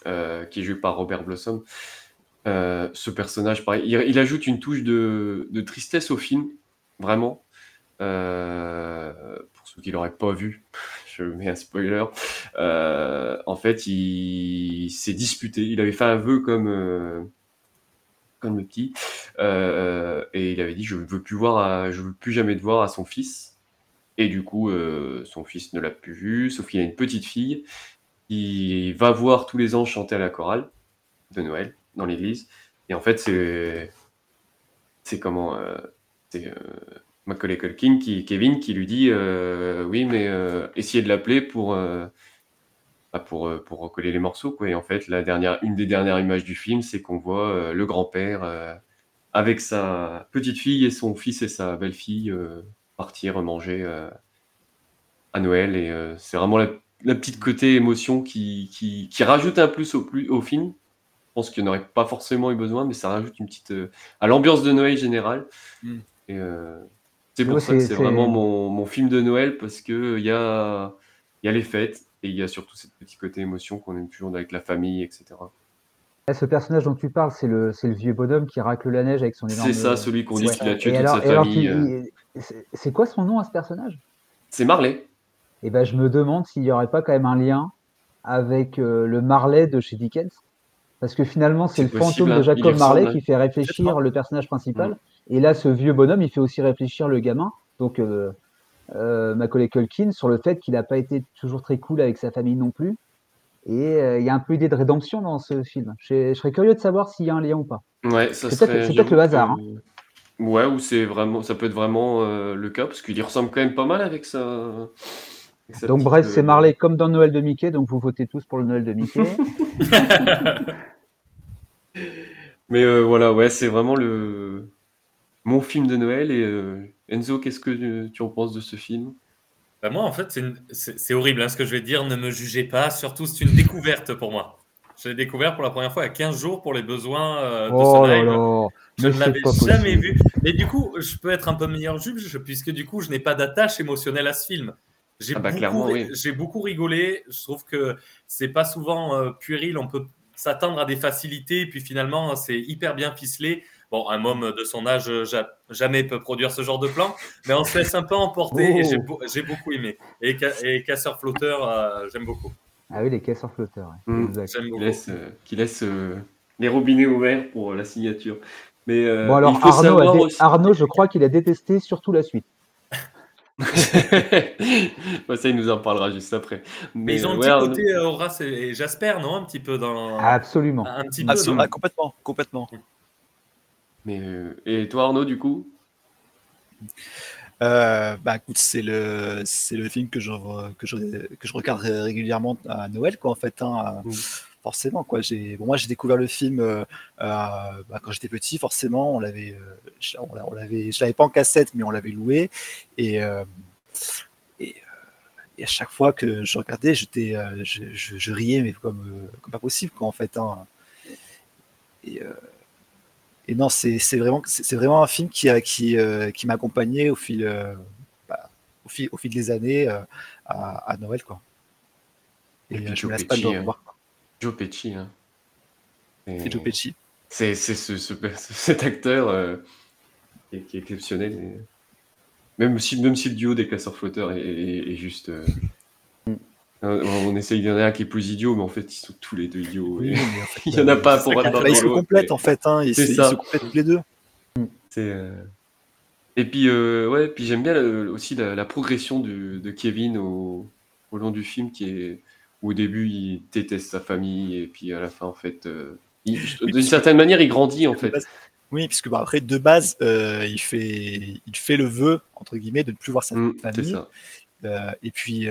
euh, qui est joué par Robert Blossom. Euh, ce personnage, pareil, il, il ajoute une touche de, de tristesse au film, vraiment. Pour ceux qui l'auraient pas vu, je mets un spoiler. En fait, il, s'est disputé. Il avait fait un vœu comme comme le petit, euh, et il avait dit je ne veux plus voir, je veux plus jamais te voir à son fils. Et du coup, euh, son fils ne l'a plus vu, sauf qu'il a une petite fille. Il va voir tous les ans chanter à la chorale de Noël dans l'église. Et en fait, c'est c'est comment euh, c'est euh, Macaulay Culkin qui Kevin qui lui dit oui mais essayez de l'appeler pour pour euh, pour recoller les morceaux quoi. Et en fait, la dernière une des dernières images du film, c'est qu'on voit euh, le grand-père euh, avec sa petite fille et son fils et sa belle-fille euh, partir manger euh, à Noël et euh, c'est vraiment la, la petite côté émotion qui, qui, qui rajoute un plus au, plus au film. Je pense qu'il n'y en aurait pas forcément eu besoin, mais ça rajoute une petite euh, à l'ambiance de Noël générale. Mm. Et euh, c'est pour ça que c'est- vraiment mon, mon film de Noël parce que il y a, il y a les fêtes et il y a surtout cette petit côté émotion qu'on aime toujours avec la famille, etc. Eh, Ce personnage dont tu parles, c'est le, vieux bonhomme qui racle la neige avec son énorme. C'est ça, celui qu'on dit Ouais. qu'il a tué Et toute alors- sa et famille. euh. c'est- quoi son nom à ce personnage? C'est Marley. Eh ben, je me demande s'il n'y aurait pas quand même un lien avec euh, le Marley de chez Dickens. Parce que finalement, c'est le possible, fantôme hein. de Il Jacob Marley ressemble, qui fait réfléchir le personnage principal. Mm. Et là, ce vieux bonhomme, il fait aussi réfléchir le gamin, donc euh, euh, Macaulay Culkin, sur le fait qu'il n'a pas été toujours très cool avec sa famille non plus. Et euh, il y a un peu idée de rédemption dans ce film. Je, je serais curieux de savoir s'il y a un lien ou pas. Ouais, ça C'est peut-être le hasard. que- hein. Ouais, ou c'est vraiment, ça peut être vraiment euh, le cas parce qu'il y ressemble quand même pas mal avec sa. avec sa Donc bref, c'est euh, Marley comme dans Noël de Mickey, donc vous votez tous pour le Noël de Mickey. Mais euh, voilà, ouais, c'est vraiment le mon film de Noël. Et euh, Enzo, qu'est-ce que tu, tu en penses de ce film? Bah, moi, en fait, c'est une- horrible hein, ce que je vais dire. Ne me jugez pas. Surtout, c'est une découverte pour moi. Je l'ai découvert pour la première fois il y a 15 jours pour les besoins euh, de Oh ce là live. là, Je ne l'avais jamais vu. Mais du coup, je peux être un peu meilleur juge puisque du coup, je n'ai pas d'attache émotionnelle à ce film. J'ai Ah bah, beaucoup, oui. j'ai beaucoup rigolé. Je trouve que c'est pas souvent euh, puéril. On peut s'attendre à des facilités, puis finalement, c'est hyper bien ficelé. Bon, un homme de son âge euh, ja- jamais peut produire ce genre de plan, mais on se laisse un peu emporter et j'ai Oh. j'ai beaucoup aimé. Et, et Casseur Flotteur, euh, j'aime beaucoup. Ah oui, les caisseurs flotteurs. ouais. Mm. Qui laisse, euh, qui laisse euh, les robinets ouverts pour la signature. Mais euh, Bon alors il faut Arnaud, a savoir dé- aussi. Arnaud, je crois qu'il a détesté surtout la suite. Ça, il nous en parlera juste après. Mais Mais ils ont euh, un ouais, petit Arnaud- côté Horace et Jasper, non Un petit peu dans. Absolument. Un petit peu. Absolument, dans- ah, complètement, complètement. Mais euh, et toi, Arnaud, du coup? Euh, bah écoute, c'est le c'est le film que je que je que je regarde ré- régulièrement à Noël quoi en fait hein, Mm. forcément quoi. J'ai bon moi j'ai découvert le film euh, bah, quand j'étais petit forcément on l'avait euh, je- on l'a- on l'avait je l'avais pas en cassette mais on l'avait loué et et, et à chaque fois que je regardais j'étais je, je, je riais mais comme comme pas possible quoi en fait hein. Et et non, c'est vraiment, c'est c'est vraiment un film qui, euh, qui m'a accompagné au fil, euh, bah, au fil, au fil des années euh, à, à Noël. Quoi. Et, Et euh, puis je Joe me lasse pas de le Pesci, hein. revoir. Joe Pesci, hein. C'est Joe Pesci. C'est c'est ce, ce- cet acteur euh, qui, est, qui est exceptionnel. et- Même si, même si le duo des classeurs flotteurs est, est- est juste. Euh, on essaye d'en avoir un qui est plus idiot, mais en fait, ils sont tous les deux idiots. Et en fait, Il y en a pas pour bah, ils se complètent en fait, hein, ils, ils se complètent tous les deux. C'est, euh, Et puis, euh, ouais, puis j'aime bien le- aussi la, la progression du- de Kevin au, au long du film, qui est où au début il déteste sa famille, et puis à la fin, en fait, euh, d'une certaine manière, il grandit, en fait. Oui, puisque bah, après, de base, il, fait, il fait le vœu, entre guillemets, de ne plus voir sa Mm, c'est famille. ça. Et puis,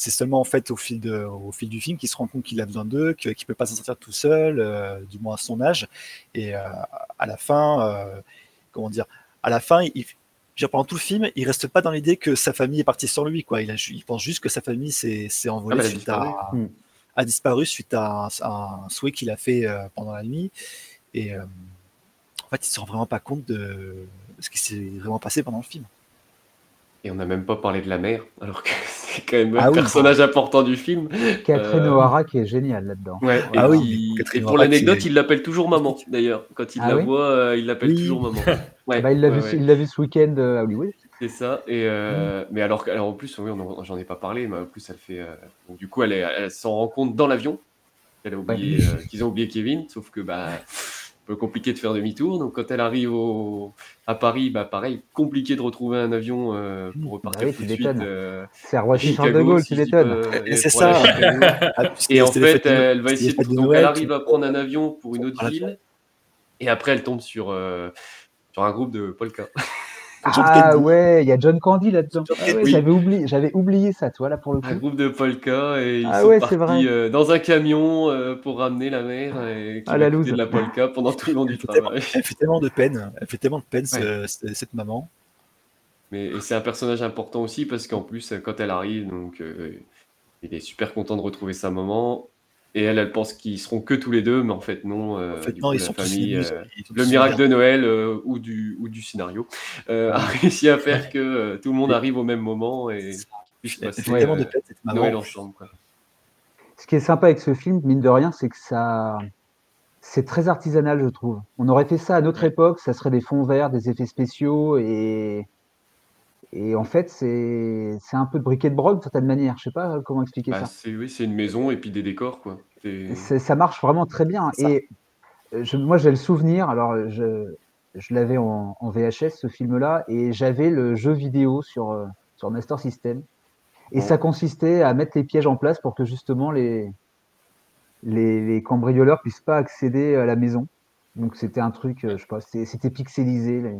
c'est seulement en fait au fil, de, au fil du film qu'il se rend compte qu'il a besoin d'eux, qu'il ne peut pas s'en sortir tout seul, euh, du moins à son âge. Et euh, à la fin, euh, comment dire, à la fin, il, dire, pendant tout le film, il reste pas dans l'idée que sa famille est partie sans lui. Quoi. Il, a, il pense juste que sa famille s'est envolée Ah, bah, elle a suite à, disparu. a disparu suite à un, à un souhait qu'il a fait euh, pendant la nuit. Et euh, en fait, il se rend vraiment pas compte de ce qui s'est vraiment passé pendant le film. Et on n'a même pas parlé de la mère, alors que c'est quand même Ah un oui. personnage important du film. Catherine Euh, O'Hara qui est géniale là-dedans. Ouais, et, Ah oui, pour l'anecdote, il l'appelle toujours maman, d'ailleurs. Quand il Ah la oui voit, euh, il l'appelle Oui. toujours maman. Ouais, Bah, il l'a ouais, vu, vu ce week-end euh, à Hollywood. C'est ça. Et euh, mais alors, en plus, j'en ai pas parlé, mais en plus, elle fait. euh, donc, du coup, elle, s'en rend compte dans l'avion. Euh, qu'ils ont oublié Kevin, sauf que bah, peu compliqué de faire demi-tour. Donc, quand elle arrive au, à Paris, bah, pareil, compliqué de retrouver un avion euh, pour repartir Bah oui, tout de suite. euh, C'est à de Gaulle, si tu m'étonnes. et c'est ça. Ah, Et en fait, elle va essayer de. de Donc, Noël, elle arrive à prendre un avion pour une autre ville. Et après, elle tombe sur, euh, sur un groupe de polka. John Ah Candy. ouais, il y a John Candy là-dedans. Ah ouais, Oui. J'avais oublié, j'avais oublié ça, toi là pour le un coup. groupe de polka et ils Ah sont ouais, partis vrai. euh, dans un camion euh, pour ramener la mère et qui Ah, la de la polka pendant tout le long du travail. elle fait tellement de peine. Elle fait tellement de peine, ce- ce- cette maman. Mais et c'est un personnage important aussi parce qu'en plus, quand elle arrive, donc euh, il est super content de retrouver sa maman. Et elle, elle pense qu'ils seront que tous les deux, mais en fait non. euh, En fait, non, coup, ils sont tous famille, euh, ils sont le tous miracle de Noël euh, ou du ou du scénario euh, a réussi à faire que euh, tout le monde arrive au même moment et puisse passer euh. Noël ensemble. Quoi. Ce qui est sympa avec ce film, mine de rien, c'est que ça, c'est très artisanal, je trouve. On aurait fait ça à notre époque, ça serait des fonds verts, des effets spéciaux et et en fait, c'est c'est un peu de briquet de broc d'une certaine manière. Je sais pas comment expliquer Bah, ça. c'est oui, c'est une maison et puis des décors quoi. Ça marche vraiment très bien. Ça. Et euh, je- moi, j'ai le souvenir. Alors, je, je l'avais en, en VHS ce film-là, et j'avais le jeu vidéo sur euh, sur Master System. Et Bon. ça consistait à mettre les pièges en place pour que justement les les, les cambrioleurs puissent pas accéder à la maison. Donc c'était un truc, euh, je sais pas, c'était pixelisé. les-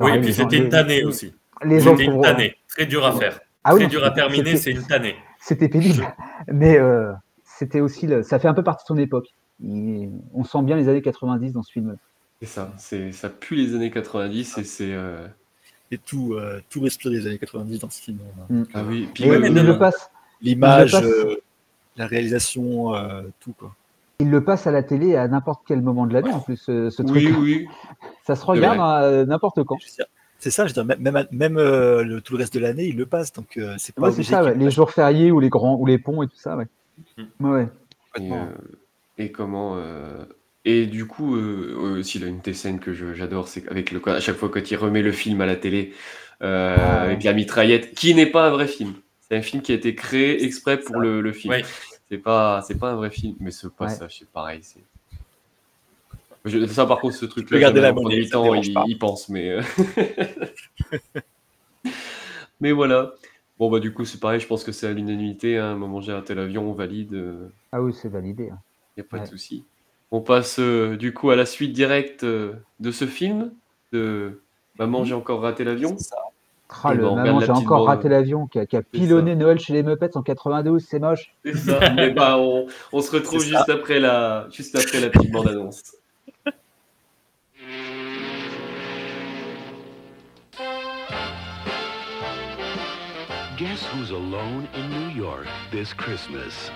Oui, et puis c'était tannée aussi. Les une tannée. Très dur à faire. Ah Très dur à terminer, c'était- c'est une tannée. C'était pénible, mais euh, c'était aussi, le- ça fait un peu partie de son époque. Il- on sent bien les années 90 dans ce film. C'est ça, c'est ça pue les années 90 et c'est euh, Et tout, euh, tout respire des années 90 dans ce film. Mm. ah oui, puis Et ouais, il le passe, L'image, euh, la réalisation, euh, tout quoi. il le passe à la télé à n'importe quel moment de l'année en plus. Ce, ce oui, truc, oui, ça se regarde à n'importe quand. C'est ça, je dire, même, même, même, euh, le, tout le reste de l'année, il le passe, donc euh, c'est pas Ouais, obligé ça, ouais, les jours fériés ou les grands ou les ponts et tout ça, ouais. Mm. Ouais, ouais. Et, euh, et comment euh, et du coup euh, aussi là, une des scènes que j'adore c'est avec le à chaque fois quand il remet le film à la télé euh, Ah, avec la mitraillette qui n'est pas un vrai film. C'est un film qui a été créé exprès pour le, le film. C'est pas c'est pas un vrai film mais ce passage c'est pareil c'est Je- ça par contre ce truc là garder la en ans il, pas. il pense mais euh, mais voilà bon bah du coup c'est pareil je pense que c'est à l'unanimité hein, maman j'ai raté l'avion on valide euh, Ah oui, c'est validé. hein. il n'y a pas de souci. On passe euh, du coup à la suite directe euh, de ce film, de Maman, j'ai encore raté l'avion. C'est ça. Ah, le ben, maman, j'ai encore bande. raté l'avion qui a, qui a pilonné Noël chez les Muppets en 92, c'est moche. C'est ça. Et bah, on, on se retrouve juste après, la, juste après la petite bande-annonce. Guess who's alone in New York this Christmas?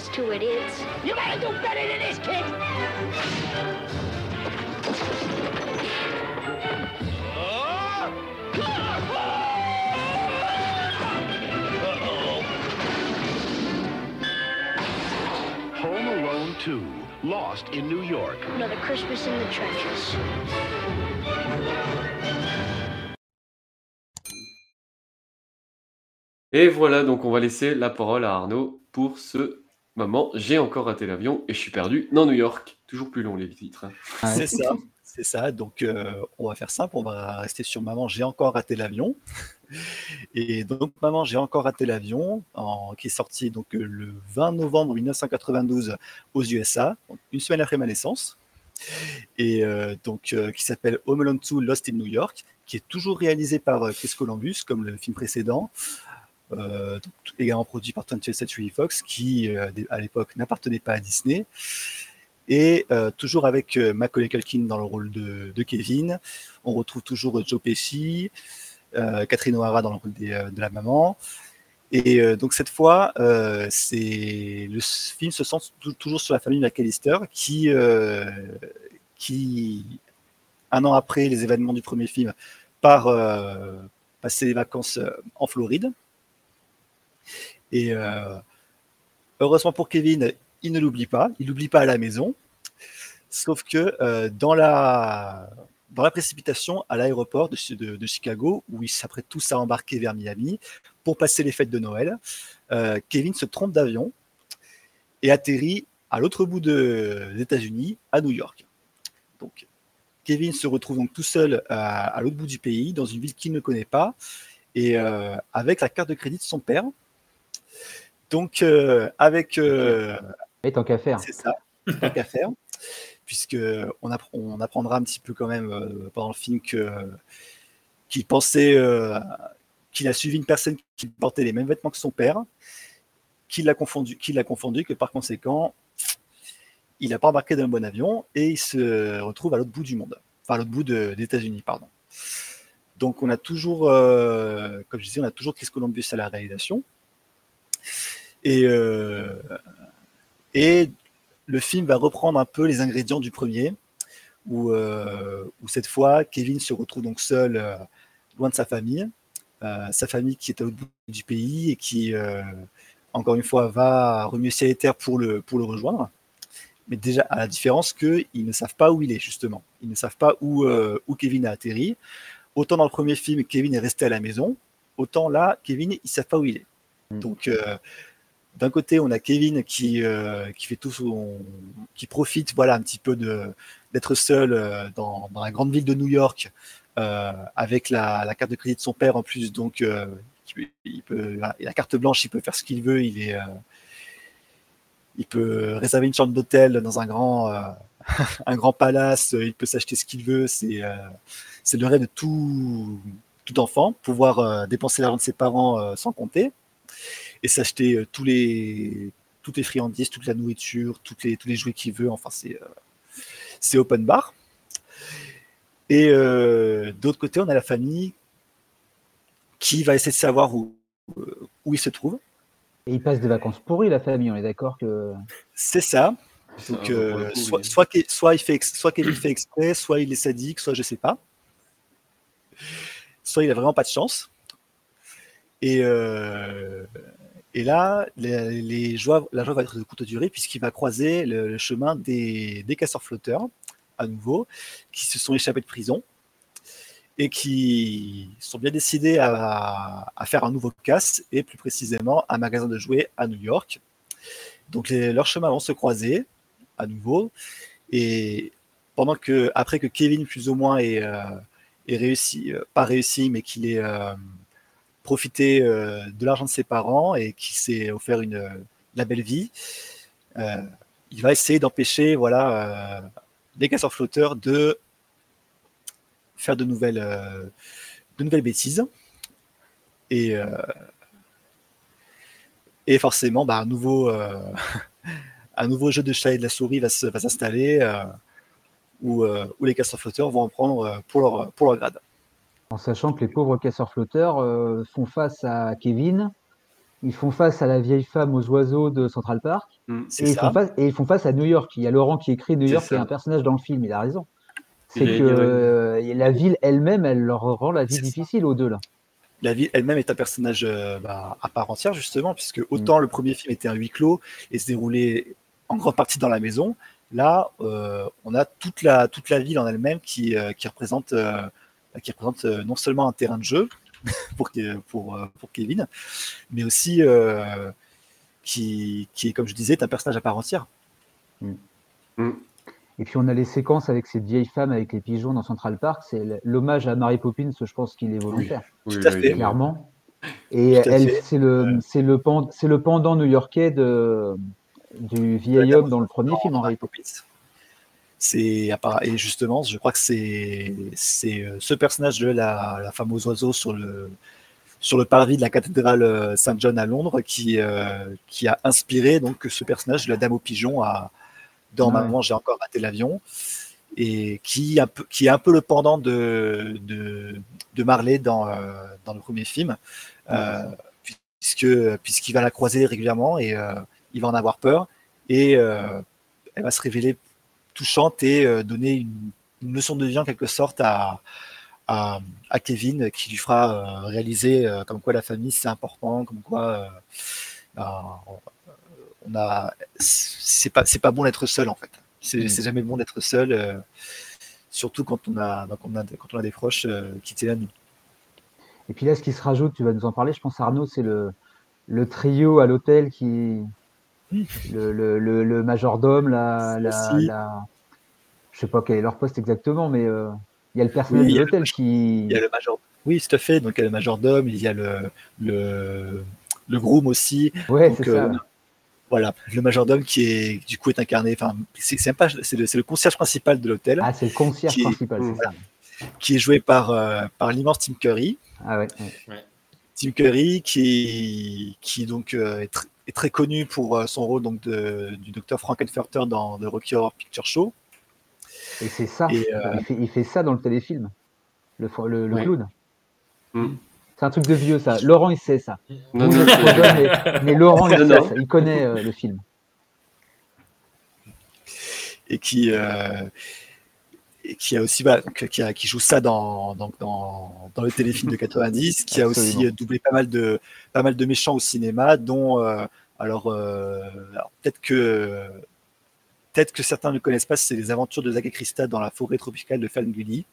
happens to it is. You gotta do better than this, kid! Home Alone 2, lost in New York. Another Christmas in the trenches. Et voilà, donc on va laisser la parole à Arnaud pour ce moment. J'ai encore raté l'avion et je suis perdu dans New York. Toujours plus long les titres. hein. C'est ça, c'est ça. Donc, euh, on va faire simple. On va rester sur Maman, j'ai encore raté l'avion. Et donc, Maman, j'ai encore raté l'avion, en- qui est sorti donc le 20 novembre 1992 aux USA, une semaine après ma naissance. Et euh, donc, euh, qui s'appelle Home Alone 2 Lost in New York, qui est toujours réalisé par Chris Columbus, comme le film précédent. Euh, donc, également produit par 20th Century Fox, qui euh, à l'époque n'appartenait pas à Disney. Et euh, toujours avec euh, Macaulay Culkin dans le rôle de, Kevin. On retrouve toujours Joe Pesci, Catherine O'Hara dans le rôle de la maman. Et donc cette fois, le film se centre tou- toujours sur la famille McAllister qui, qui, un an après les événements du premier film, part passer les vacances en Floride. Et euh, heureusement pour Kevin, il ne l'oublie pas, il l'oublie pas à la maison. Sauf que euh, dans, la, précipitation à l'aéroport de, Chi- de- de Chicago, où ils s'apprêtent tous à embarquer vers Miami pour passer les fêtes de Noël, euh, Kevin se trompe d'avion et atterrit à l'autre bout de- des États-Unis, à New York. Donc, Kevin se retrouve donc tout seul à, l'autre bout du pays, dans une ville qu'il ne connaît pas, et avec la carte de crédit de son père. Donc, euh, avec. euh, Et tant qu'à faire. c'est ça, tant qu'à faire, puisque on, on apprendra un petit peu quand même euh, pendant le film que qu'il pensait euh, qu'il a suivi une personne qui portait les mêmes vêtements que son père, qu'il l'a confondu, qu'il l'a confondu, que par conséquent, il n'a pas embarqué dans le bon avion et il se retrouve à l'autre bout du monde, enfin à l'autre bout de- des États-Unis, pardon. Donc on a toujours, euh, comme je disais, on a toujours Chris Columbus à la réalisation. Et, euh, et le film va reprendre un peu les ingrédients du premier, où, euh, cette fois, Kevin se retrouve donc seul, euh, loin de sa famille, sa famille qui est l'autre bout du pays et qui, encore une fois, va remuer ciel et terre pour le, rejoindre. Mais déjà, à la différence qu'ils ne savent pas où il est, justement. Ils ne savent pas où, où Kevin a atterri. Autant dans le premier film, Kevin est resté à la maison, autant là, Kevin, ils ne savent pas où il est. Donc, euh, d'un côté, on a Kevin qui, euh, fait tout qui profite, voilà, un petit peu d'être seul euh, dans, la grande ville de New York avec la, carte de crédit de son père en plus, donc il peut, la carte blanche, il peut faire ce qu'il veut, il peut réserver une chambre d'hôtel dans un grand, un palace, il peut s'acheter ce qu'il veut, c'est, le rêve de tout, tout enfant, pouvoir dépenser l'argent de ses parents sans compter et s'acheter euh, tous les toutes les friandises, toute la nourriture, toutes les, tous les jouets qu'il veut. Enfin, c'est euh, c'est open bar. Et euh, d'autre côté, on a la famille qui va essayer de savoir où, où il se trouve. Et ils passent des vacances pourries, la famille, on est d'accord que. C'est ça. Donc, euh, coup, soit, oui. soit, qu'il- soit, il fait, ex- soit Kevin fait exprès, soit il est sadique, soit je sais pas. Soit il a vraiment pas de chance. Et, euh, et là, la joie va être de courte durée puisqu'il va croiser le, chemin des, casseurs flotteurs, à nouveau, qui se sont échappés de prison et qui sont bien décidés à, faire un nouveau casse et plus précisément un magasin de jouets à New York. Donc les- leurs chemins vont se croiser à nouveau et pendant que après que Kevin plus ou moins ait, euh, ait réussi, euh, pas réussi, mais qu'il ait euh, profité euh, de l'argent de ses parents et qu'il s'est offert une, la belle vie, euh, il va essayer d'empêcher voilà euh, les casseurs flotteurs de faire de nouvelles, euh, de nouvelles bêtises. Et, euh, et forcément, bah, un, nouveau, euh, un nouveau jeu de chat et de la souris va s'installer euh, où, euh, où les casseurs flotteurs vont en prendre euh, pour leur, pour leur grade. En sachant que les pauvres casseurs-flotteurs euh, font face à Kevin, ils font face à la vieille femme aux oiseaux de Central Park, c'est et, ils font face, et ils font face à New York. Il y a Laurent qui écrit New York, qui est un personnage dans le film, il a raison. C'est que euh, la ville elle-même, elle leur rend la vie difficile aux deux là. La ville elle-même est un personnage euh, bah, à part entière, justement, puisque autant le premier film était un huis clos et se déroulait en grande partie dans la maison, Là, euh, on a toute la, toute la ville en elle-même qui, euh, qui représente, euh, qui représente euh, non seulement un terrain de jeu pour, Ke- pour, euh, pour Kevin, mais aussi euh, qui, qui, est, comme je disais, est un personnage à part entière. Et puis on a les séquences avec cette vieille femme avec les pigeons dans Central Park. C'est l'hommage à Mary Poppins, je pense qu'il est volontaire. Oui, Tout à oui, fait. Clairement. Et elle, c'est le, c'est le, le pendant new-yorkais de, du vieil homme dans le premier film, Henri Poppins. C'est et justement, je crois que c'est c'est euh, ce personnage de la, la femme aux oiseaux sur le sur le parvis de la cathédrale euh, Saint-John à Londres qui euh, qui a inspiré donc ce personnage de la dame aux pigeons à dans Ouais. Maman j'ai encore raté l'avion et qui un peu qui est un peu le pendant de de, de Marley dans euh, dans le premier film euh, puisque puisqu'il va la croiser régulièrement et il va en avoir peur et elle va se révéler touchante et euh, donner une, une leçon de vie en quelque sorte à, à, à Kevin qui lui fera euh, réaliser euh, comme quoi la famille c'est important, comme quoi ben, on a c'est pas c'est pas bon d'être seul en fait. C'est Mm. jamais bon d'être seul, euh, surtout quand on a quand on a quand on a des proches euh, qui nous. Et puis là, ce qui se rajoute, tu vas nous en parler, je pense, Arnaud, c'est le, le trio à l'hôtel qui. Le, le, le, le majordome, la, la- Je sais pas quel est leur poste exactement, mais euh, il y a le personnel Oui, de l'hôtel qui. Il y a le major. Oui, tout à fait. Donc il y a le majordome, il y a le le, le groom aussi. Ouais, c'est ça. euh, voilà, le majordome qui est du coup est incarné. Enfin, c'est c'est le, concierge principal de l'hôtel. Ah, c'est le concierge qui est- principal, c'est voilà, qui est joué par euh, par l'immense Tim Curry. Ah ouais. Tim Curry qui qui donc euh, est, tr- est très connu pour euh, son rôle donc de, du docteur Frankenfurter dans The Rocky Horror Picture Show. Et c'est ça. Et, euh, il, fait, il fait ça dans le téléfilm. Le, le, le Ouais. clown. Mm. C'est un truc de vieux, ça. Laurent, il sait ça. Non, non, mais, mais Laurent, il, Non, sait non. ça. il connaît euh, le film. et qui euh, et qui a aussi donc, qui, a- qui joue ça dans, dans, dans, dans le téléfilm de 90, qui a aussi doublé pas mal de pas mal de méchants au cinéma, dont euh, alors, euh, alors, peut-être que peut-être que certains ne connaissent pas, c'est les aventures de Zach Krista dans la forêt tropicale de Fanguli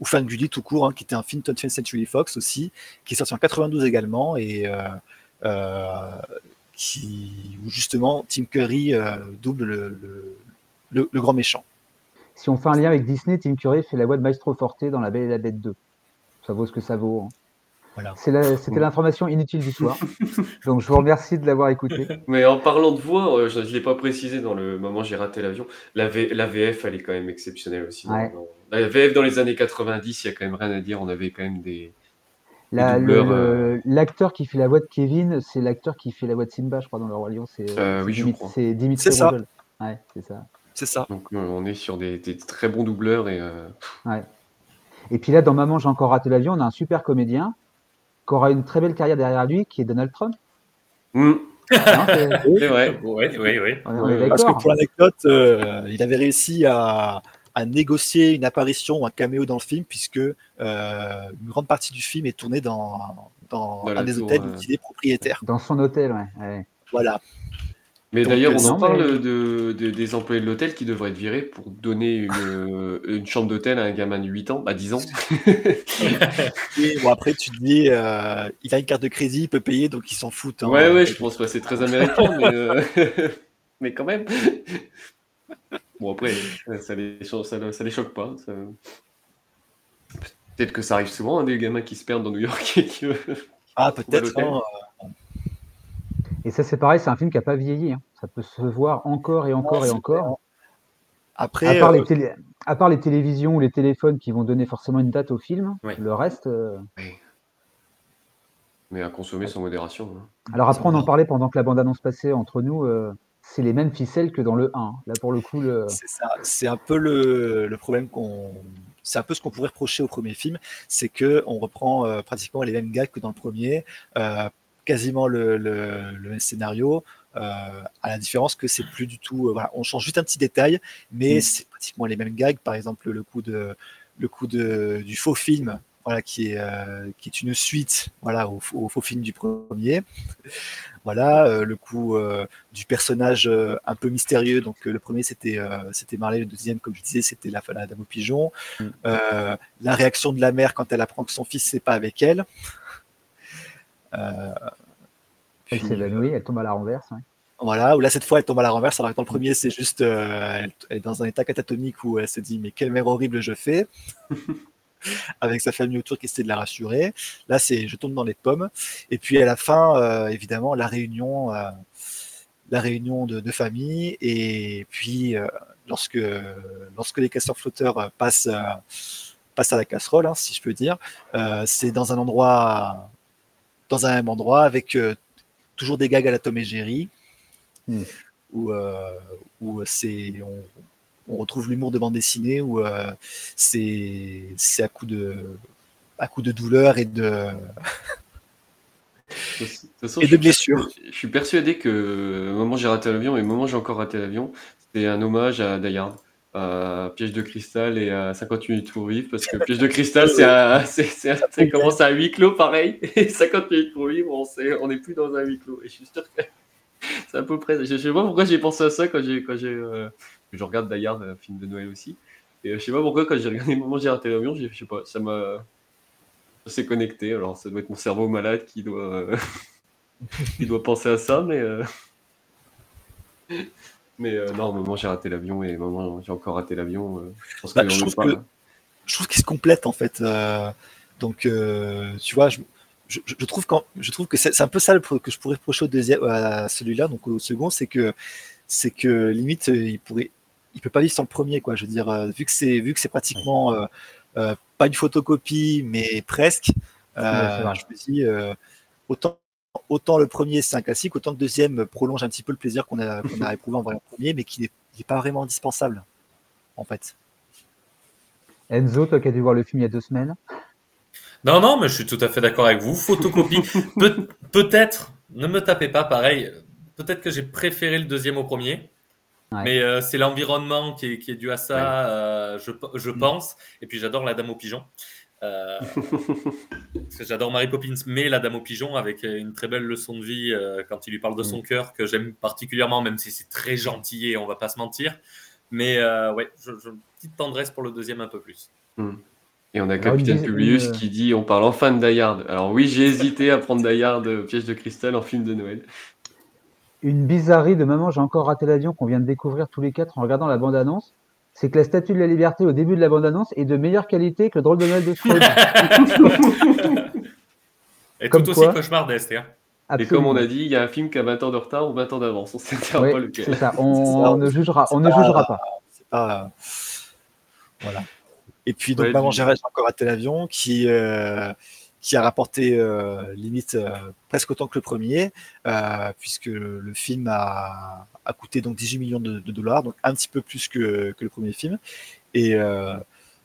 ou Fanguli tout court, hein, qui était un film 20th Century Fox aussi, qui est sorti en 92 également et euh, euh, où justement Tim Curry euh, double le, le, le- le grand méchant. Si on fait un lien avec Disney, Tim Curry fait la voix de Maestro Forte dans La Belle et la Bête 2. Ça vaut ce que ça vaut. hein. Voilà. C'est la- C'était l'information inutile du soir. Donc je vous remercie de l'avoir écouté. Mais en parlant de voix, euh, je ne l'ai pas précisé dans le moment où j'ai raté l'avion. La, V- la VF, elle est quand même exceptionnelle aussi. Ouais. dans- La VF dans les années 90, il y a quand même rien à dire. On avait quand même des, des La- le- doubleurs. le- euh, L'acteur qui fait la voix de Kevin, c'est l'acteur qui fait la voix de Simba, je crois, dans Le Roi Lion. C'est Euh, c'est oui, je Dimit- crois. c'est Dimitri C'est ça. Ouais, c'est ça. C'est ça. Donc euh, on est sur des, des très bons doubleurs et euh, Ouais. Et puis là, dans Maman, j'ai encore raté l'avion, on a un super comédien qui aura une très belle carrière derrière lui, qui est Donald Trump. Non, c'est- vrai. Oui, oui, oui. on Parce que pour l'anecdote, euh, il avait réussi à, à négocier une apparition ou un caméo dans le film, puisque euh, une grande partie du film est tournée dans, dans, un des tour, hôtels euh. où il est propriétaire. Dans son hôtel, ouais. ouais. Voilà. Mais Donc, d'ailleurs, euh, on en non, parle mais- de, de- des employés de l'hôtel qui devraient être virés pour donner une, euh, une chambre d'hôtel à un gamin de 8 ans, bah 10 ans. Et bon, après, tu te dis, euh, il a une carte de crédit, il peut payer, donc il s'en fout. hein. Ouais, ouais, je pense que c'est très américain, mais, euh, mais quand même. Bon, après, ça les, cho- ça, ça les choque pas. ça- Peut-être que ça arrive souvent, hein, des gamins qui se perdent dans New York et qui. Ah, à peut-être. hein, Et ça, c'est pareil, c'est un film qui n'a pas vieilli. hein. Ça peut se voir encore et encore et encore. Après, À part, euh, les télé- à part les télévisions ou les téléphones qui vont donner forcément une date au film, Ouais. le reste. euh, Mais à consommer sans modération. hein. Alors après, on en parlait pendant que la bande-annonce passait entre nous. euh, C'est les mêmes ficelles que dans le 1. Là, pour le coup, le... C'est ça. C'est un peu le, le problème qu'on. C'est un peu ce qu'on pourrait reprocher au premier film, c'est que on reprend euh, pratiquement les mêmes gags que dans le premier, euh, quasiment le, le- le même scénario, euh, à la différence que c'est plus du tout. euh, voilà, on change juste un petit détail, mais Mm. c'est pratiquement les mêmes gags. Par exemple, le coup de le coup de, du faux film voilà, qui est, euh, qui est une suite voilà, au, au faux film du premier. Voilà, le coup du personnage un peu mystérieux. Donc le premier c'était c'était Marley, le deuxième, comme je disais, c'était la, la dame au pigeon. Mm. la réaction de la mère quand elle apprend que son fils c'est pas avec elle. Elle s'évanouit, elle tombe à la renverse. Ouais. Voilà, où là cette fois elle tombe à la renverse, alors que dans le premier c'est juste elle, elle, est dans un état catatonique où elle se dit mais quelle mère horrible je fais avec sa famille autour qui essaie de la rassurer. Là, c'est je tombe dans les pommes. Et puis à la fin, euh, évidemment, la réunion, euh, la réunion de, de, famille. Et puis euh, lorsque lorsque les casseurs flotteurs passent passent à la casserole, hein, si je peux dire, c'est dans un endroit dans un même endroit avec toujours des gags à la Tom et Jerry. Mm. Où, où c'est on, on retrouve l'humour de bande dessinée où euh, c'est à coup de à coup de douleur et de de façon, et de blessures. Je suis persuadé que moment j'ai raté l'avion et moment j'ai encore raté l'avion, c'était un hommage à Dayard, Piège de cristal et à 50 minutes pour vivre parce que Piège de cristal c'est ça commence à huis clos pareil et 50 minutes pour vivre on n'est on est plus dans un huis clos et je suis sûr que c'est à peu près je, je sais pas pourquoi j'ai pensé à ça quand j'ai quand j'ai euh, je regarde d'ailleurs un film de Noël aussi. Et euh, je sais pas pourquoi, quand j'ai regardé Moment j'ai raté l'avion, je sais pas, ça m'a. s'est connecté. Alors, ça doit être mon cerveau malade qui doit, euh, qui doit penser à ça, mais. Euh... Mais euh, non, Moment j'ai raté l'avion et Moment j'ai encore raté l'avion. Euh, je pense bah, que je, trouve que, je trouve qu'ils se complètent en fait. donc, tu vois, je, je, je, trouve quand, je trouve que c'est un peu ça que je pourrais reprocher au deuxième, à celui-là, donc au second, c'est que c'est que limite il pourrait il peut pas vivre sans le premier, quoi. Je veux dire, euh, vu que c'est vu que c'est pratiquement euh, euh, pas une photocopie, mais presque. je me dis autant autant le premier c'est un classique, autant le deuxième prolonge un petit peu le plaisir qu'on a, éprouvé en voyant le premier, mais qui n'est pas vraiment indispensable, en fait. Enzo, toi qui as dû voir le film il y a deux semaines. Non, non, mais je suis tout à fait d'accord avec vous. Photocopie, Pe peut-être, ne me tapez pas, pareil. Peut-être que j'ai préféré le deuxième au premier. Ouais. Mais euh, c'est l'environnement qui est, qui est, dû à ça, ouais. euh, je, je, pense. Et puis j'adore la Dame au pigeon. Euh, parce que j'adore Mary Poppins, mais la Dame au pigeon avec une très belle leçon de vie euh, quand il lui parle de son mm. cœur, que j'aime particulièrement, même si c'est très gentil et on va pas se mentir. Mais euh, ouais, je, je, petite tendresse pour le deuxième un peu plus. Mm. Et on a Capitaine Publius qui dit on parle enfin de Die Hard. Alors oui, j'ai hésité à prendre Die Hard Piège de cristal en film de Noël une bizarrerie de Maman, j'ai encore raté l'avion qu'on vient de découvrir tous les quatre en regardant la bande-annonce, c'est que la statue de la liberté au début de la bande-annonce est de meilleure qualité que le drôle de Noël de Scrooge. Et comme tout quoi, aussi cauchemardesque. Hein. Et comme on a dit, il y a un film qui a 20 ans de retard ou 20 ans d'avance. On sait oui, pas lequel. C'est ça, on, ça, on, ne jugera, on pas, ne jugera pas. pas. Voilà. Et puis, donc, ouais, Maman, j'ai encore raté l'avion qui. Euh qui a rapporté euh, limite euh, presque autant que le premier, euh, puisque le film a, a, coûté donc 18 millions de, de, dollars, donc un petit peu plus que, que le premier film. Et euh,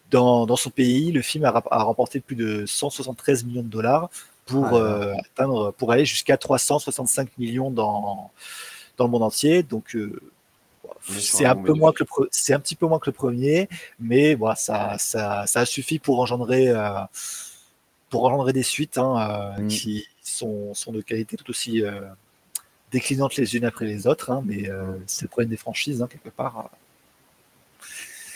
dans, dans, son pays, le film a, a, remporté plus de 173 millions de dollars pour ah, atteindre, pour aller jusqu'à 365 millions dans, dans le monde entier. Donc c'est un peu moins que c'est un petit peu moins que le premier, mais voilà, ça, ça, ça a suffi pour engendrer pour engendrer des suites hein, euh, mmh. qui sont, sont, de qualité tout aussi euh, déclinantes les unes après les autres. Hein, mais euh, c'est le problème des franchises, hein, quelque part.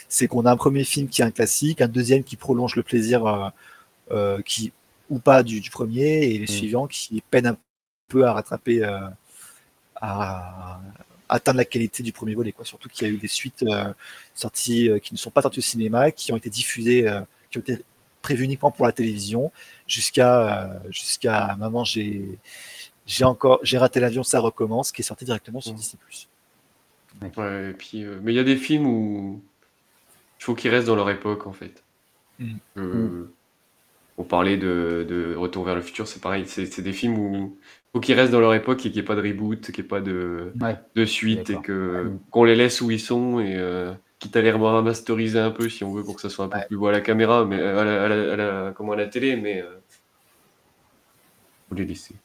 C'est qu'on a un premier film qui est un classique, un deuxième qui prolonge le plaisir qui, ou pas du, du premier, et les mmh. suivants qui peinent un peu à rattraper, à, à, atteindre la qualité du premier volet. Quoi. Surtout qu'il y a eu des suites sorties qui ne sont pas sorties au cinéma, qui ont été diffusées, qui ont été prévu uniquement pour la télévision jusqu'à euh, jusqu'à maman j'ai j'ai encore j'ai raté l'avion ça recommence qui est sorti directement sur Mmh. Disney+. Ouais, et puis, euh, mais il y a des films où il faut qu'ils restent dans leur époque en fait. Mmh. Euh, On parlait de, de Retour vers le futur, c'est pareil. C'est des films où il faut qu'ils restent dans leur époque et qu'il n'y ait pas de reboot, qu'il n'y ait pas de, Ouais. de suite et que qu'on les laisse où ils sont et euh, quitte à les remasteriser un peu si on veut pour que ça soit un peu plus beau à la caméra, mais euh, à la, à la- à la- comment à la télé, mais euh, faut les laisser.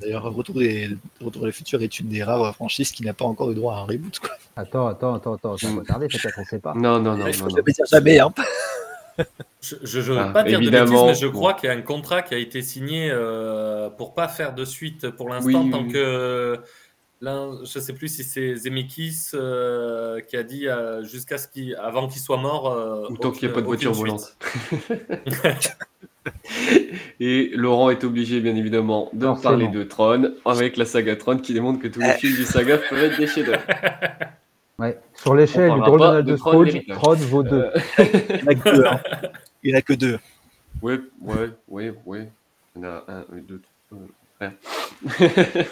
D'ailleurs, Retour, des, Retour vers le futur est une des rares franchises qui n'a pas encore eu droit à un reboot. Quoi. Attends, attends, attends, attends, ça va tarder peut-être, on sait pas. Non, non, non, Il faut non, non. jamais dire jamais. Hein. Je ne veux Ah, pas dire de évidemment, bêtises, mais je crois qu'il y a un contrat qui a été signé euh, pour pas faire de suite pour l'instant, Oui, tant oui. que l'un, je sais plus si c'est Zemeckis euh, qui a dit euh, jusqu'à ce qu'il, avant qu'il soit mort. euh, Ou tant qu'il n'y a pas de voiture volante. Et Laurent est obligé, bien évidemment, de Forcément. parler de Tron avec la saga Tron qui démontre que tous les films du saga peuvent être des chefs-d'œuvre. Ouais. Sur l'échelle du Donald de de Tron Scrooge. Tron vaut deux. Euh, Il n'y en a que deux. hein. Il n'y en a que deux. Ouais, ouais, ouais, ouais. Il y en a un, deux, trois. euh.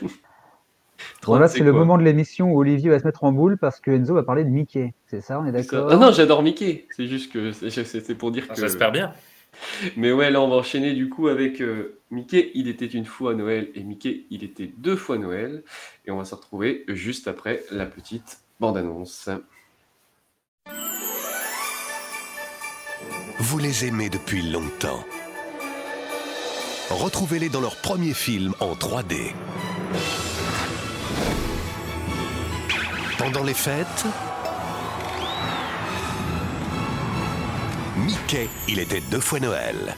Tron, Voilà, c'est le moment de l'émission où Olivier va se mettre en boule parce que Enzo va parler de Mickey. C'est ça, on est d'accord Ah non, j'adore Mickey. C'est juste que c'est c'est pour dire Ah, que. J'espère bien. Mais ouais, là, on va enchaîner du coup avec euh, Mickey, il était une fois Noël et Mickey, il était deux fois Noël. Et on va se retrouver juste après la petite bande-annonce. Vous les aimez depuis longtemps. Retrouvez-les dans leur premier film en 3D. Pendant les fêtes, Mickey, il était deux fois Noël.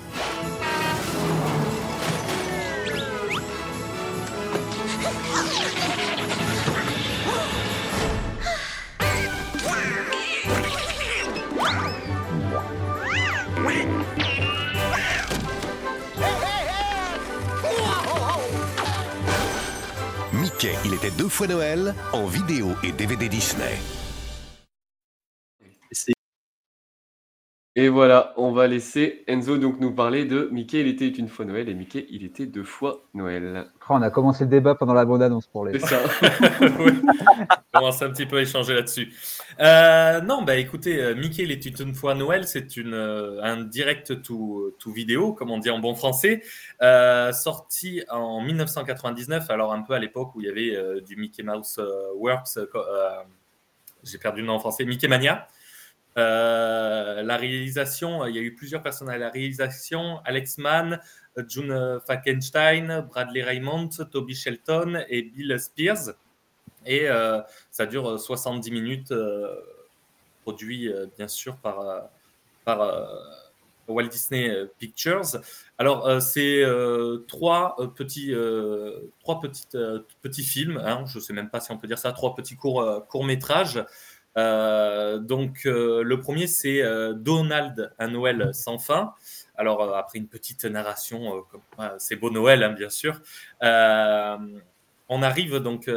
Mickey, il était deux fois Noël en vidéo et DVD Disney. Et voilà, on va laisser Enzo donc nous parler de Mickey, il était une fois Noël et Mickey, il était deux fois Noël. Oh, on a commencé le débat pendant la bande-annonce pour les. C'est ça. Oui. On commence un petit peu à échanger là-dessus. Euh, non, bah écoutez, euh, Mickey, il est une fois Noël, c'est une, euh, un direct to, to vidéo, comme on dit en bon français, euh, sorti en 1999, alors un peu à l'époque où il y avait euh, du Mickey Mouse euh, Works, j'ai perdu le nom en français, Mickey Mania. Euh, la réalisation, il y a eu plusieurs personnes à la réalisation, Alex Mann, euh, June Falkenstein, Bradley Raymond, Toby Shelton et Bill Spears. Et euh, ça dure 70 minutes, euh, produit euh, bien sûr par, euh, euh, Walt Disney Pictures. Alors, euh, c'est euh, trois, euh, petits, euh, trois petites, euh, petits films, hein, je ne sais même pas si on peut dire ça, trois petits courts, euh, courts-métrages. Euh, donc, euh, le premier, c'est euh, Donald, un Noël sans fin. Alors, après une petite narration, c'est beau Noël, hein, bien sûr. On arrive donc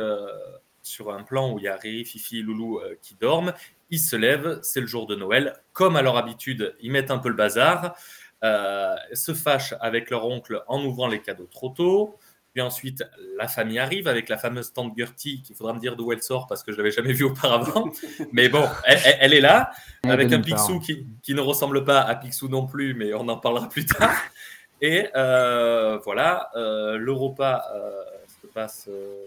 sur un plan où il y a Riri, Fifi Loulou qui dorment. Ils se lèvent, c'est le jour de Noël. Comme à leur habitude, ils mettent un peu le bazar, se fâchent avec leur oncle en ouvrant les cadeaux trop tôt. Puis ensuite, la famille arrive avec la fameuse tante Gertie, qu'il faudra me dire d'où elle sort parce que je ne l'avais jamais vue auparavant. Mais bon, elle, est là, avec un. Picsou qui, qui ne ressemble pas à Picsou non plus, mais on en parlera plus tard. Et euh, voilà, euh, le repas euh, se passe euh,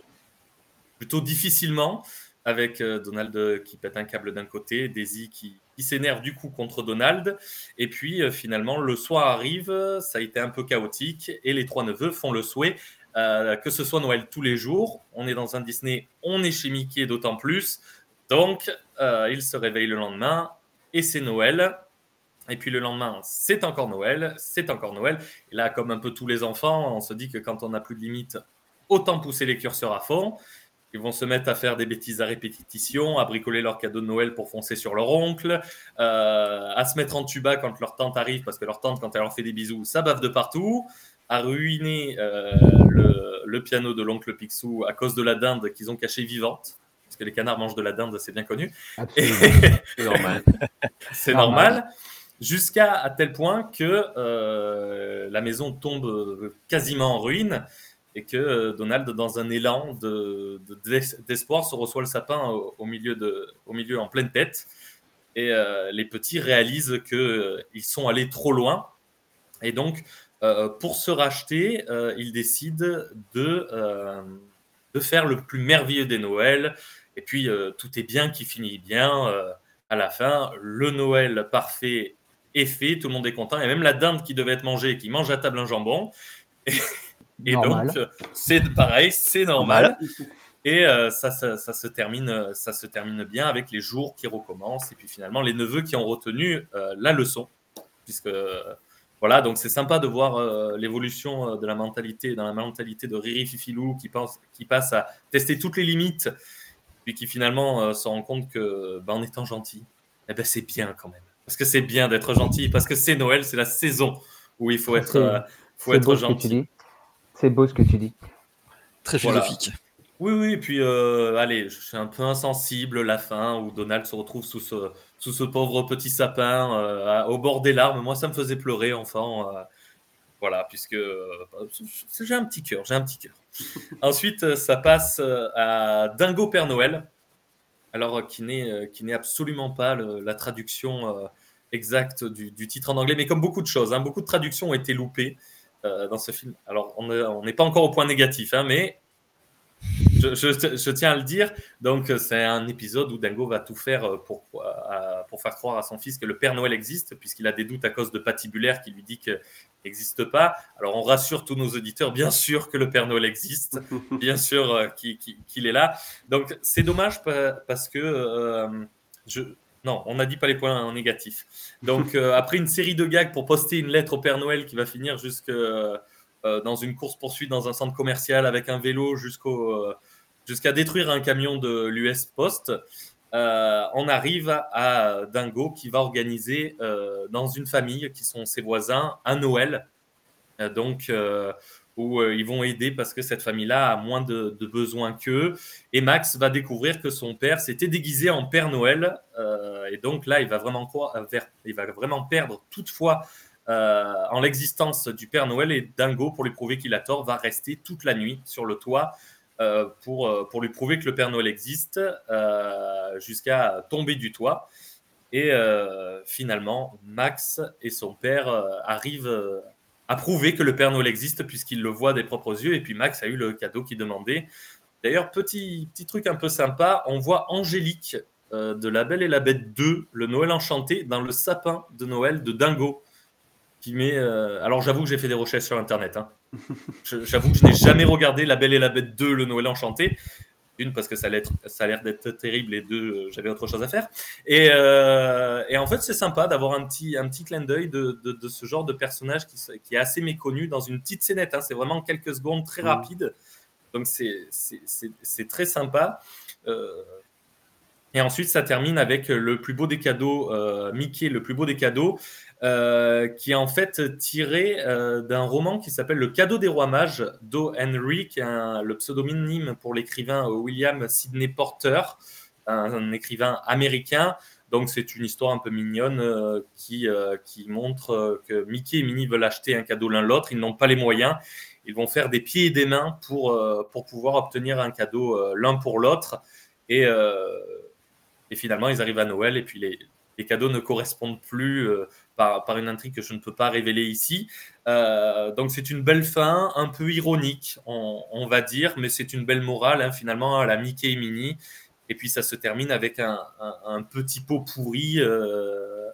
plutôt difficilement avec euh, Donald qui pète un câble d'un côté, Daisy qui, qui s'énerve du coup contre Donald. Et puis euh, finalement, le soir arrive, ça a été un peu chaotique et les trois neveux font le souhait euh, que ce soit Noël tous les jours. On est dans un Disney, on est chez Mickey d'autant plus. Donc, euh, ils se réveillent le lendemain et c'est Noël. Et puis le lendemain, c'est encore Noël, c'est encore Noël. Et là, comme un peu tous les enfants, on se dit que quand on n'a plus de limite, autant pousser les curseurs à fond. Ils vont se mettre à faire des bêtises à répétition, à bricoler leurs cadeaux de Noël pour foncer sur leur oncle, euh, à se mettre en tuba quand leur tante arrive, parce que leur tante, quand elle leur fait des bisous, ça bave de partout, à ruiner euh, le, le piano de l'oncle Picsou à cause de la dinde qu'ils ont cachée vivante. Parce que les canards mangent de la dinde, c'est bien connu. C'est normal. c'est Normal. normal. Jusqu'à à tel point que euh, la maison tombe quasiment en ruine et que euh, Donald, dans un élan de- de- d'espoir, se reçoit le sapin au, au milieu, de, au milieu en pleine tête. Et les petits réalisent qu'ils sont allés trop loin. Et donc, euh, pour se racheter, euh, ils décident de, euh, de faire le plus merveilleux des Noëls. Et puis, euh, tout est bien qui finit bien. à la fin, le Noël parfait est fait, tout le monde est content. Et même la dinde qui devait être mangée, qui mange à table un jambon. Et, donc, c'est pareil, c'est normal. Et ça, ça, ça se termine, ça se termine bien avec les jours qui recommencent. Et puis finalement, les neveux qui ont retenu la leçon. puisque voilà, donc c'est sympa de voir euh, l'évolution euh, de la mentalité, dans la mentalité de Riri Fifilou qui, pense, qui passe à tester toutes les limites, puis qui finalement euh, se rend compte que ben, en étant gentil, eh ben, c'est bien quand même. Parce que c'est bien d'être gentil, parce que c'est Noël, c'est la saison où il faut être, euh, faut être gentil. C'est beau ce que tu dis. Très Voilà. philosophique. Oui, oui, et puis euh, allez, je suis un peu insensible, la fin où Donald se retrouve sous ce, sous ce pauvre petit sapin euh, au bord des larmes. Moi, ça me faisait pleurer, enfant. euh, voilà, puisque euh, j'ai un petit cœur, j'ai un petit cœur. Ensuite, ça passe à Dingo Père Noël, alors qui n'est qui n'est absolument pas le- la traduction exacte du, du titre en anglais, mais comme beaucoup de choses, hein, beaucoup de traductions ont été loupées dans ce film. Alors, on n'est pas encore au point négatif, hein, mais je, je- je tiens à le dire. Donc, euh, c'est un épisode où Dingo va tout faire euh, pour, à- pour faire croire à son fils que le Père Noël existe, puisqu'il a des doutes à cause de Patibulaire qui lui dit qu'il n'existe pas. Alors, on rassure tous nos auditeurs, bien sûr que le Père Noël existe, bien sûr euh, qu'il est là. Donc, c'est dommage pa- parce que euh, je. Non, on n'a dit pas les points négatifs. Donc, euh, après une série de gags pour poster une lettre au Père Noël qui va finir jusque euh, dans une course-poursuite dans un centre commercial avec un vélo jusqu'au, euh, jusqu'à détruire un camion de l'US Post, euh, on arrive à Dingo qui va organiser euh, dans une famille qui sont ses voisins un Noël. Euh, donc, où ils vont aider parce que cette famille-là a moins de, de besoins qu'eux. Et Max va découvrir que son père s'était déguisé en Père Noël. et donc là, il va vraiment, il va vraiment perdre toutefois en l'existence du Père Noël. Et Dingo, pour lui prouver qu'il a tort, va rester toute la nuit sur le toit pour, euh, pour lui prouver que le Père Noël existe euh, jusqu'à tomber du toit. Et euh, finalement, Max et son père euh, arrivent euh, à prouver que le Père Noël existe puisqu'il le voit des propres yeux. Et puis Max a eu le cadeau qu'il demandait. D'ailleurs, petit, petit truc un peu sympa, on voit Angélique euh, de La Belle et la Bête 2, le Noël enchanté, dans le sapin de Noël de Dingo. Qui met, euh, Alors j'avoue que j'ai fait des recherches sur Internet. hein. J'avoue que je n'ai jamais regardé La Belle et la Bête 2, le Noël enchanté. Une, parce que ça a l'air- d'être terrible, et deux, euh, j'avais autre chose à faire. Et, euh, et en fait, c'est sympa d'avoir un petit, un petit clin d'œil de, de, de ce genre de personnage qui, est assez méconnu dans une petite scénette. hein. C'est vraiment quelques secondes très Mm. rapides. Donc, c'est- très sympa. Euh, et ensuite, ça termine avec le plus beau des cadeaux, Mickey, le plus beau des cadeaux, euh, qui est en fait tiré euh, d'un roman qui s'appelle Le cadeau des rois mages d'O. Henry, qui est le pseudonyme pour l'écrivain euh, William Sidney Porter, un, écrivain américain. Donc, c'est une histoire un peu mignonne qui, qui montre que Mickey et Minnie veulent acheter un cadeau l'un l'autre. Ils n'ont pas les moyens. Ils vont faire des pieds et des mains pour, pour pouvoir obtenir un cadeau l'un pour l'autre. Et, et finalement, ils arrivent à Noël et puis les, les cadeaux ne correspondent plus par, une intrigue que je ne peux pas révéler ici. Euh, donc c'est une belle fin, un peu ironique, on, va dire, mais c'est une belle morale hein, finalement à la Mickey et. Et puis ça se termine avec un petit pot pourri euh,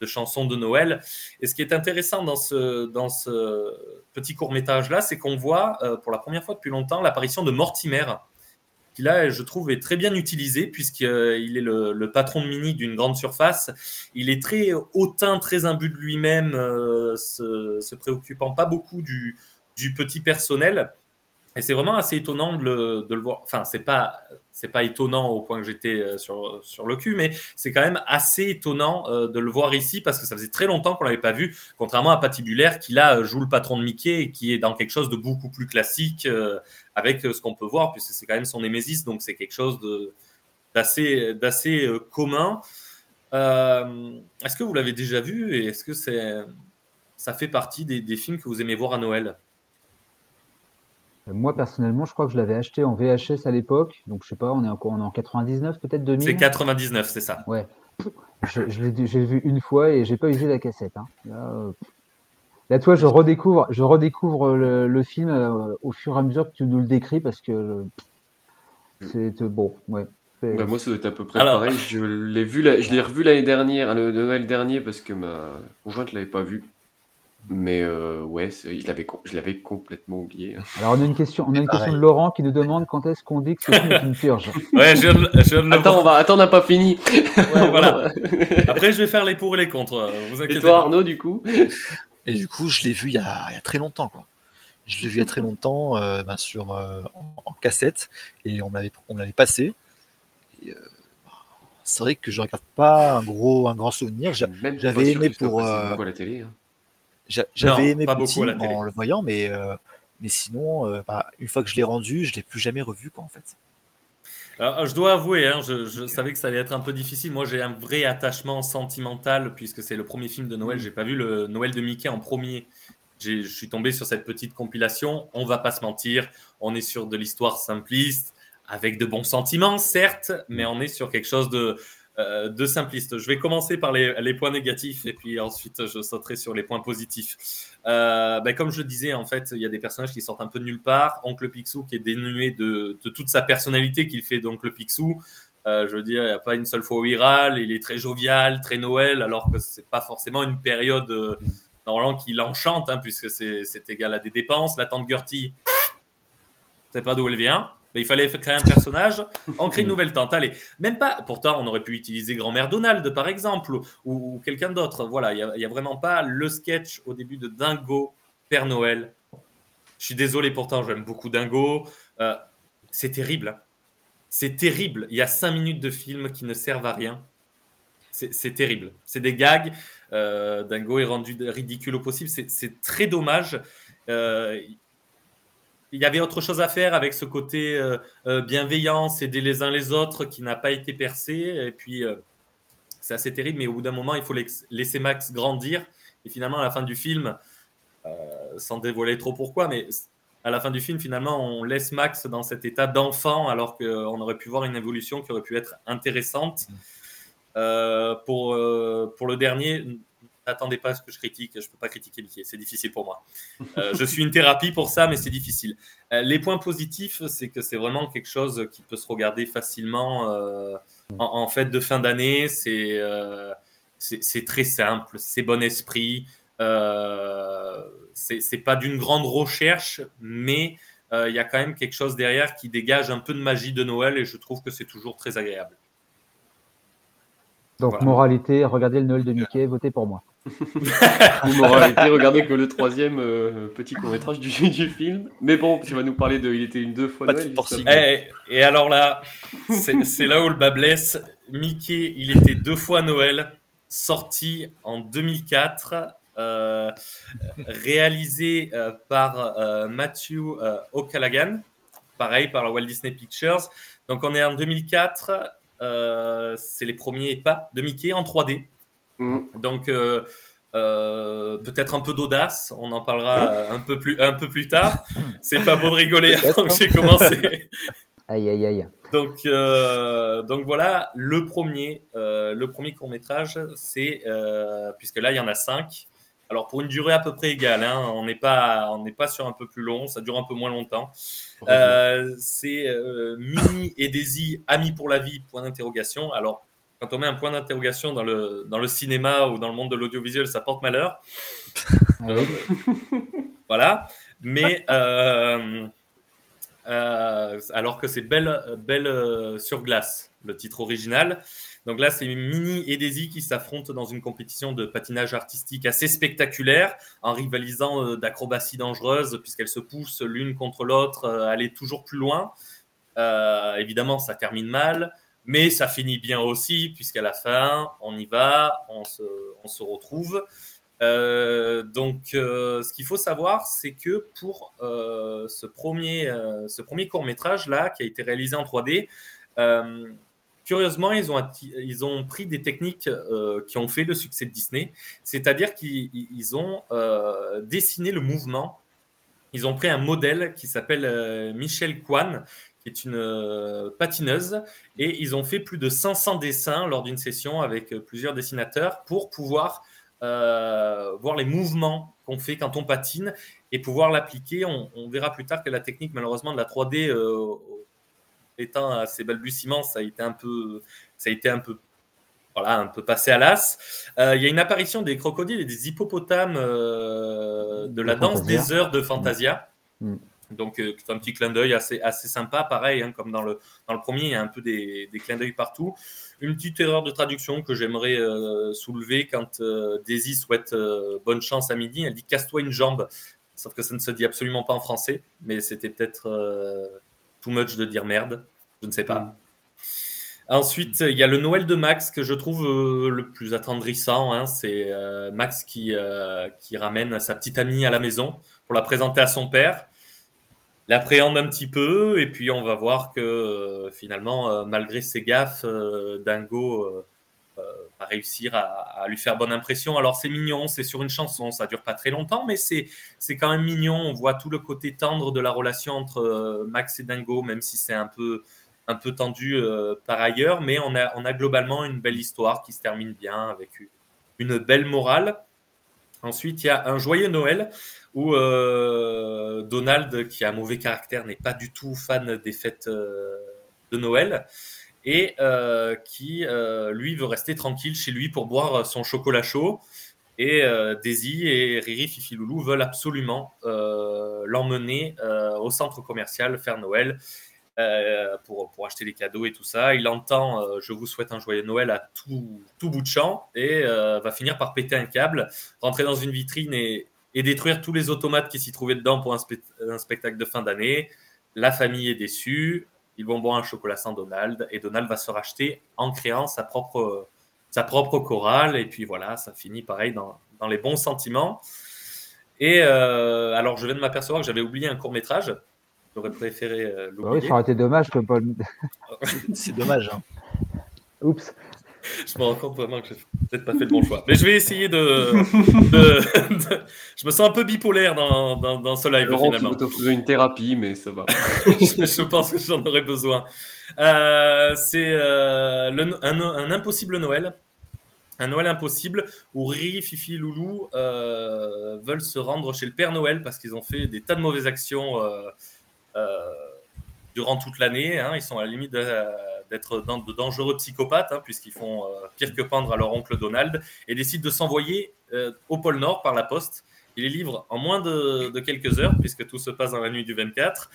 de chansons de Noël. Et ce qui est intéressant dans ce, dans ce petit court métrage là, c'est qu'on voit euh, pour la première fois depuis longtemps l'apparition de Mortimer là, je trouve, est très bien utilisé puisqu'il est le, patron de Mini d'une grande surface. Il est très hautain, très imbu de lui-même, euh, se, préoccupant pas beaucoup du, petit personnel. Et c'est vraiment assez étonnant de le, voir. Enfin, c'est pas, c'est pas étonnant au point que j'étais euh, sur, sur le cul, mais c'est quand même assez étonnant euh, de le voir ici parce que ça faisait très longtemps qu'on l'avait pas vu, contrairement à Patibulaire qui là euh, joue le patron de Mickey et qui est dans quelque chose de beaucoup plus classique euh, avec euh, ce qu'on peut voir puisque c'est quand même son némésis, donc c'est quelque chose d'assez d'assez euh, commun. Euh, est-ce que vous l'avez déjà vu et est-ce que c'est ça fait partie des, des films que vous aimez voir à Noël? Moi, personnellement, je crois que je l'avais acheté en VHS à l'époque. Donc, je sais pas, on est, encore, on est en 99, peut-être 2000 C'est 99, c'est ça. Ouais. Je, je l'ai vu une fois et j'ai pas usé la cassette. hein. Là, euh, là, toi, je redécouvre, je redécouvre le, le film euh, au fur et à mesure que tu nous le décris parce que euh, c'est euh, bon. Ouais. C'est- Bah, moi, ça doit être à peu près Alors- pareil. Je l'ai vu, la- je l'ai revu l'année dernière, le Noël dernier, parce que ma conjointe l'avait pas vu. Mais euh, ouais, c'est- je l'avais complètement oublié. Alors, on a une question, on a une question de Laurent qui nous demande quand est-ce qu'on dit que ce film est une purge. Ouais, je, le Attends, on va, attends, on n'a pas fini. Ouais, voilà. Après, je vais faire les pour et les contre. euh, Vous Et inquiétez toi, pas. Arnaud, du coup? Et du coup, je l'ai vu il y, a, il y a très longtemps. Quoi. Je l'ai vu il y a très longtemps euh, ben, sur, euh, en, en cassette et on me l'avait on l'avait passé. Et, euh, c'est vrai que je regarde pas un gros un grand souvenir. J'a- Même pas J'avais aimé pour passe euh, beaucoup à la télé. hein. j'a- Non, j'avais aimé pas beaucoup petit à la télé. en le voyant, mais euh, mais sinon, euh, bah, une fois que je l'ai rendu, je l'ai plus jamais revu quoi en fait. Alors, je dois avouer, hein, je, je savais que ça allait être un peu difficile. Moi, j'ai un vrai attachement sentimental puisque c'est le premier film de Noël. J'ai pas vu le Noël de Mickey en premier. Je suis tombé sur cette petite compilation. On va pas se mentir, on est sur de l'histoire simpliste, avec de bons sentiments, certes, mais on est sur quelque chose de, euh, de simpliste. Je vais commencer par les, points négatifs et puis ensuite je sauterai sur les points positifs. Euh, ben, comme je le disais, en fait, il y a des personnages qui sortent un peu de nulle part. Oncle Picsou qui est dénué de, toute sa personnalité qu'il fait d'Oncle Picsou. Euh, je veux dire, il n'y a pas une seule fois où il râle. Il est très jovial, très Noël, alors que c'est pas forcément une période euh, normalement qui l'enchante, hein, puisque c'est c'est égal à des dépenses. La tante Gertie, sais pas d'où elle vient. Mais il fallait créer un personnage, on crée une nouvelle tante. Allez, même pas. Pourtant, on aurait pu utiliser grand-mère Donald, par exemple, ou, quelqu'un d'autre. Voilà, il n'y a, vraiment pas le sketch au début de Dingo, Père Noël. Je suis désolé, pourtant, j'aime beaucoup Dingo. Euh, c'est terrible. hein. C'est terrible. Il y a cinq minutes de film qui ne servent à rien. C'est terrible. C'est des gags. Euh, Dingo est rendu ridicule au possible. C'est très dommage. Euh, il y avait autre chose à faire avec ce côté euh, euh, bienveillance, aider les uns les autres qui n'a pas été percé. Et puis, euh, c'est assez terrible, mais au bout d'un moment, il faut laisser- Max grandir. Et finalement, à la fin du film, euh, sans dévoiler trop pourquoi, mais à la fin du film, finalement, on laisse Max dans cet état d'enfant alors qu'on aurait pu voir une évolution qui aurait pu être intéressante. Euh, pour, pour le dernier, n'attendez pas à ce que je critique. Je ne peux pas critiquer Mickey, c'est difficile pour moi. Euh, je suis une thérapie pour ça, mais c'est difficile. Euh, les points positifs, c'est que c'est vraiment quelque chose qui peut se regarder facilement euh, en, en fête de fin d'année. C'est c'est très simple, c'est bon esprit. C'est pas d'une grande recherche, mais il y a quand même quelque chose derrière qui dégage un peu de magie de Noël et je trouve que c'est toujours très agréable. Donc, Voilà. moralité, regardez le Noël de Mickey, votez pour moi. Ou moralité, regardez que le troisième euh, petit court-métrage du, du film. Mais bon, tu vas nous parler de Il était une deux fois Pas de Noël. Eh, et alors là, c'est c'est là où le bas blesse. Mickey, il était deux fois Noël, sorti en 2004, euh, réalisé euh, par euh, Matthew euh, O'Callaghan, pareil par la Walt Disney Pictures. Donc on est en 2004, euh, c'est les premiers pas de Mickey en 3D. Mm. Donc euh, euh, peut-être un peu d'audace, on en parlera euh, un peu plus, un peu plus tard. C'est pas beau de rigoler avant que j'ai commencé. Aïe, aïe, aïe. Donc, euh, donc voilà, le premier, le premier court métrage, c'est puisque là il y en a cinq. Alors pour une durée à peu près égale, hein, on n'est pas, on pas sur un peu plus long, ça dure un peu moins longtemps. C'est Minnie et Daisy, amis pour la vie, point d'interrogation. Alors quand on met un point d'interrogation dans le, dans le cinéma ou dans le monde de l'audiovisuel, ça porte malheur. Euh, voilà. Mais euh, euh, alors que c'est Belle, Belle sur glace, le titre original. Donc là, c'est Minnie et Daisy qui s'affrontent dans une compétition de patinage artistique assez spectaculaire, en rivalisant euh, d'acrobatie dangereuse, puisqu'elles se poussent l'une contre l'autre aller toujours plus loin. Évidemment, ça termine mal, mais ça finit bien aussi, puisqu'à la fin, on y va, on se, retrouve. Euh, donc, euh, ce qu'il faut savoir, c'est que pour euh, ce premier, premier court métrage là, qui a été réalisé en 3D, euh, curieusement, ils ont, ils ont pris des techniques qui ont fait le succès de Disney, c'est-à-dire qu'ils ils ont dessiné le mouvement. Ils ont pris un modèle qui s'appelle Michelle Kwan, qui est une euh, patineuse, et ils ont fait plus de 500 dessins lors d'une session avec euh, plusieurs dessinateurs pour pouvoir euh, voir les mouvements qu'on fait quand on patine et pouvoir l'appliquer. On, on verra plus tard que la technique, malheureusement, de la 3D, euh, étant à ses balbutiements, ça a été un peu, ça a été un peu voilà, un peu passé à l'as. Euh, Il y a une apparition des crocodiles et des hippopotames euh, de la danse des heures de Fantasia. Mm. Donc, euh, c'est un petit clin d'œil assez, assez sympa. Pareil, hein, comme dans le, dans le premier, il y a un peu des, des clins d'œil partout. Une petite erreur de traduction que j'aimerais euh, soulever quand euh, Daisy souhaite euh, bonne chance à midi. Elle dit casse-toi une jambe. Sauf que ça ne se dit absolument pas en français. Mais c'était peut-être too much de dire merde. Je ne sais pas. Ensuite, il y a le Noël de Max que je trouve euh, le plus attendrissant. hein. C'est euh, Max qui, euh, qui ramène sa petite amie à la maison pour la présenter à son père. L'appréhende un petit peu et puis on va voir que euh, finalement, euh, malgré ses gaffes, euh, Dingo va réussir à, lui faire bonne impression. Alors c'est mignon, c'est sur une chanson, ça dure pas très longtemps, mais c'est c'est quand même mignon. On voit tout le côté tendre de la relation entre Max et Dingo, même si c'est un peu un peu tendu par ailleurs, mais on a, on a globalement une belle histoire qui se termine bien avec une belle morale. Ensuite, il y a un joyeux Noël où euh, Donald, qui a un mauvais caractère, n'est pas du tout fan des fêtes euh, de Noël et euh, qui, lui, veut rester tranquille chez lui pour boire son chocolat chaud. Et Daisy et Riri, Fifi, Loulou veulent absolument l'emmener au centre commercial faire Noël euh, pour, pour acheter les cadeaux et tout ça. Il entend euh, Je vous souhaite un joyeux Noël à tout, tout bout de champ et euh, va finir par péter un câble, rentrer dans une vitrine et, et détruire tous les automates qui s'y trouvaient dedans pour un, spect- un spectacle de fin d'année. La famille est déçue. Ils vont boire un chocolat sans Donald et Donald va se racheter en créant sa propre, sa propre chorale. Et puis voilà, ça finit pareil dans, dans les bons sentiments. Et alors, je viens de m'apercevoir que j'avais oublié un court métrage. J'aurais préféré euh, Bah oui, l'oublier. ça aurait été dommage que Paul. C'est dommage. hein. Oups. Je me rends compte vraiment que j'ai peut-être pas fait le bon choix. Mais je vais essayer de. de- de- Je me sens un peu bipolaire dans, dans, dans ce live Laurent, tu finalement. t'offrir une thérapie, mais ça va. je je pense que j'en aurais besoin. Euh, c'est euh, un, un impossible Noël. Un Noël impossible où Riri, Fifi et Loulou euh, veulent se rendre chez le Père Noël parce qu'ils ont fait des tas de mauvaises actions durant toute l'année. hein. Ils sont à la limite d'être de dangereux psychopathes hein, puisqu'ils font euh, pire que pendre à leur oncle Donald et décident de s'envoyer euh, au pôle Nord par la poste. Ils les livrent en moins de, de quelques heures puisque tout se passe dans la nuit du 24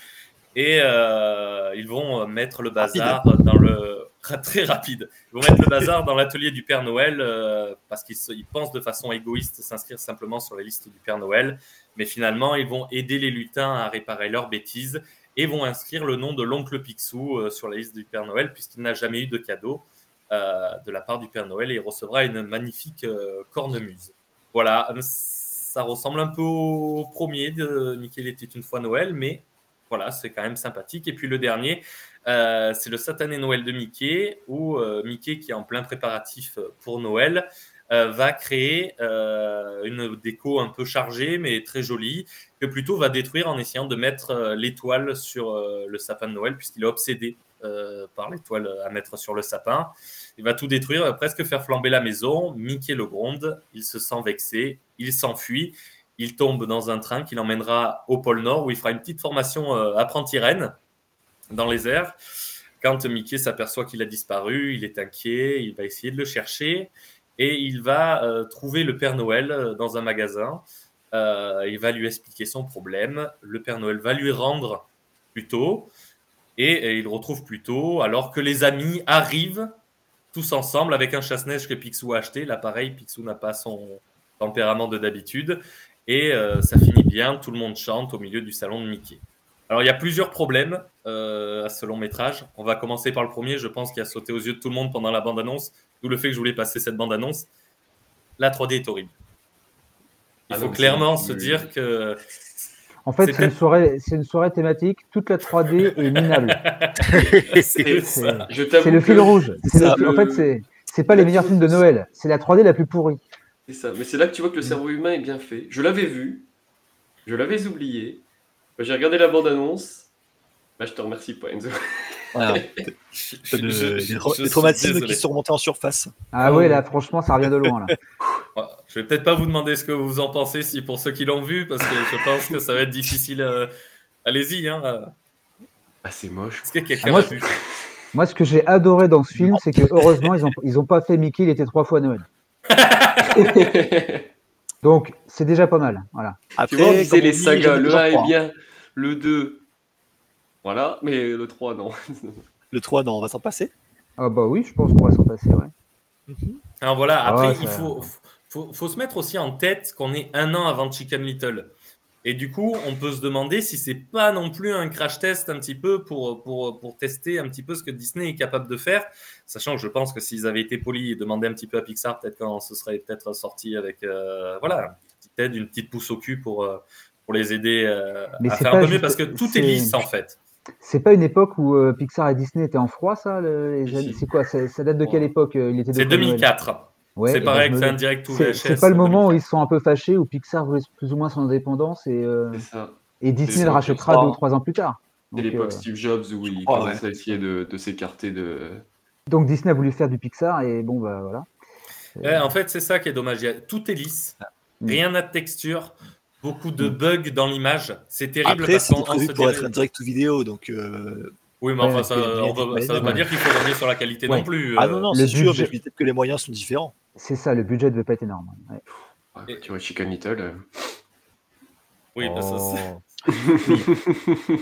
et euh, ils vont euh, mettre le bazar dans le très rapide. Ils vont mettre le bazar dans l'atelier du Père Noël euh, parce qu'ils se- ils pensent de façon égoïste s'inscrire simplement sur la liste du Père Noël, mais finalement ils vont aider les lutins à réparer leurs bêtises et vont inscrire le nom de l'oncle Picsou sur la liste du Père Noël puisqu'il n'a jamais eu de cadeau euh, de la part du Père Noël et il recevra une magnifique euh, cornemuse. Voilà, ça ressemble un peu au premier de Mickey était une fois Noël, mais voilà, c'est quand même sympathique. Et puis le dernier, euh, c'est le satané Noël de Mickey, où euh, Mickey, qui est en plein préparatif pour Noël, euh, va créer euh, une déco un peu chargée, mais très jolie, que plutôt va détruire en essayant de mettre euh, l'étoile sur euh, le sapin de Noël, puisqu'il est obsédé euh, par l'étoile à mettre sur le sapin. Il va tout détruire, presque faire flamber la maison. Mickey le gronde, il se sent vexé, il s'enfuit il tombe dans un train qui l'emmènera au pôle Nord où il fera une petite formation euh, apprenti-reine dans les airs. Quand Mickey s'aperçoit qu'il a disparu, il est inquiet, il va essayer de le chercher et il va euh, trouver le Père Noël euh, dans un magasin. Il va lui expliquer son problème. Le Père Noël va lui rendre Pluto et, et il retrouve Pluto alors que les amis arrivent tous ensemble avec un chasse-neige que Picsou a acheté. Là, pareil, Picsou n'a pas son tempérament de d'habitude. Et euh, ça finit bien, tout le monde chante au milieu du salon de Mickey. Alors, il y a plusieurs problèmes euh, à ce long métrage. On va commencer par le premier, je pense, qui a sauté aux yeux de tout le monde pendant la bande-annonce, d'où le fait que je voulais passer cette bande-annonce. La 3D est horrible. Il Ah faut non, clairement se dire que. En fait, C'est c'est une soirée, c'est une soirée thématique. Toute la 3D est minable. C'est C'est Je t'avoue c'est le fil rouge. Le- En fait, c'est c'est pas les meilleurs films de Noël. C'est la 3D la plus pourrie. C'est ça. Mais c'est là que tu vois que le cerveau humain est bien fait. Je l'avais vu, je l'avais oublié. Bah, J'ai regardé la bande-annonce. Bah, je te remercie pas, Enzo. Voilà. Je- T'as de- je- des, je- tra- je des suis traumatismes désolé. qui sont remontés en surface. Ah ouais, là, franchement, ça revient de loin. Là. Je vais peut-être pas vous demander ce que vous en pensez, si pour ceux qui l'ont vu, parce que je pense que ça va être difficile. euh, Allez-y, hein. euh. Ah, c'est moche. Est-ce que quelqu'un Ah, moi, l'a vu Moi, ce que j'ai adoré dans ce film, c'est que heureusement, ils n'ont ils ont pas fait Mickey, il était trois fois Noël. Donc, c'est déjà pas mal. Voilà. tu vois, on disait les sagas, le toujours 1 est bien, le 2, voilà, mais le 3, non. Le 3, non, on va s'en passer. Ah bah oui, je pense qu'on va s'en passer, ouais. Alors voilà, Ah après, ouais, il faut, faut, faut se mettre aussi en tête qu'on est un an avant Chicken Little. Et du coup, on peut se demander si c'est pas non plus un crash test un petit peu pour, pour, pour tester un petit peu ce que Disney est capable de faire. Sachant que je pense que s'ils avaient été polis et demandé un petit peu à Pixar, peut-être qu'on se serait peut-être sorti avec euh, voilà, une petite aide, une petite pouce au cul pour, euh, pour les aider euh, à faire un peu mieux parce que tout est c'est- lisse en fait. C'est pas une époque où euh, Pixar et Disney étaient en froid, ça le- C'est quoi ça, ça date de quelle époque C'est fois Noël 2004. Ouais, c'est pareil que c'est un direct ou c'est- VHS. C'est pas le moment où ils se sont un peu fâchés, où Pixar voulait plus ou moins son indépendance et, euh, et Disney le rachètera deux ou trois ans plus tard. C'est Donc, l'époque euh, Steve Jobs où il commençait à essayer de, de s'écarter de. donc Disney a voulu faire du Pixar et bon bah voilà. Ouais, en fait, c'est ça qui est dommage. Tout est lisse, Mm. rien n'a de texture, beaucoup de bugs dans l'image. C'est terrible Après, on prévu pour dirait- être un direct ou vidéo, donc. euh, Oui, mais Ouais, enfin, ça ne veut, veut pas ouais. dire qu'il faut revenir sur la qualité Ouais. non plus. Ah euh. non, non, c'est sûr, budget- mais peut-être que les moyens sont différents. C'est ça, le budget devait pas être énorme. ouais. Ouais, tu vois, Chicken Little. euh, Oui, bah, ça, Oh. c'est-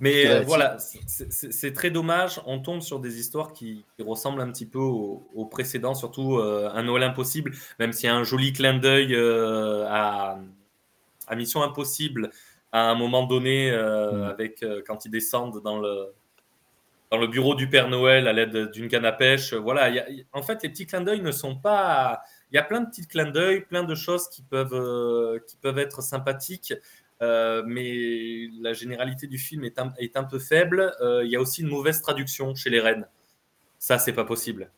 Mais euh, voilà, c'est- très dommage. On tombe sur des histoires qui, qui ressemblent un petit peu aux au précédents, surtout euh, un Noël impossible, même s'il y a un joli clin d'œil euh, à, à Mission Impossible à un moment donné, euh, avec euh, quand ils descendent dans le, dans le bureau du Père Noël à l'aide d'une canne à pêche. Voilà, y a- il- en fait, les petits clins d'œil ne sont pas. Il y a plein de petits clins d'œil, plein de choses qui peuvent, euh, qui peuvent être sympathiques. Euh, mais la généralité du film est un, est un peu faible. Euh, il y a aussi une mauvaise traduction chez les reines. Ça, c'est pas possible.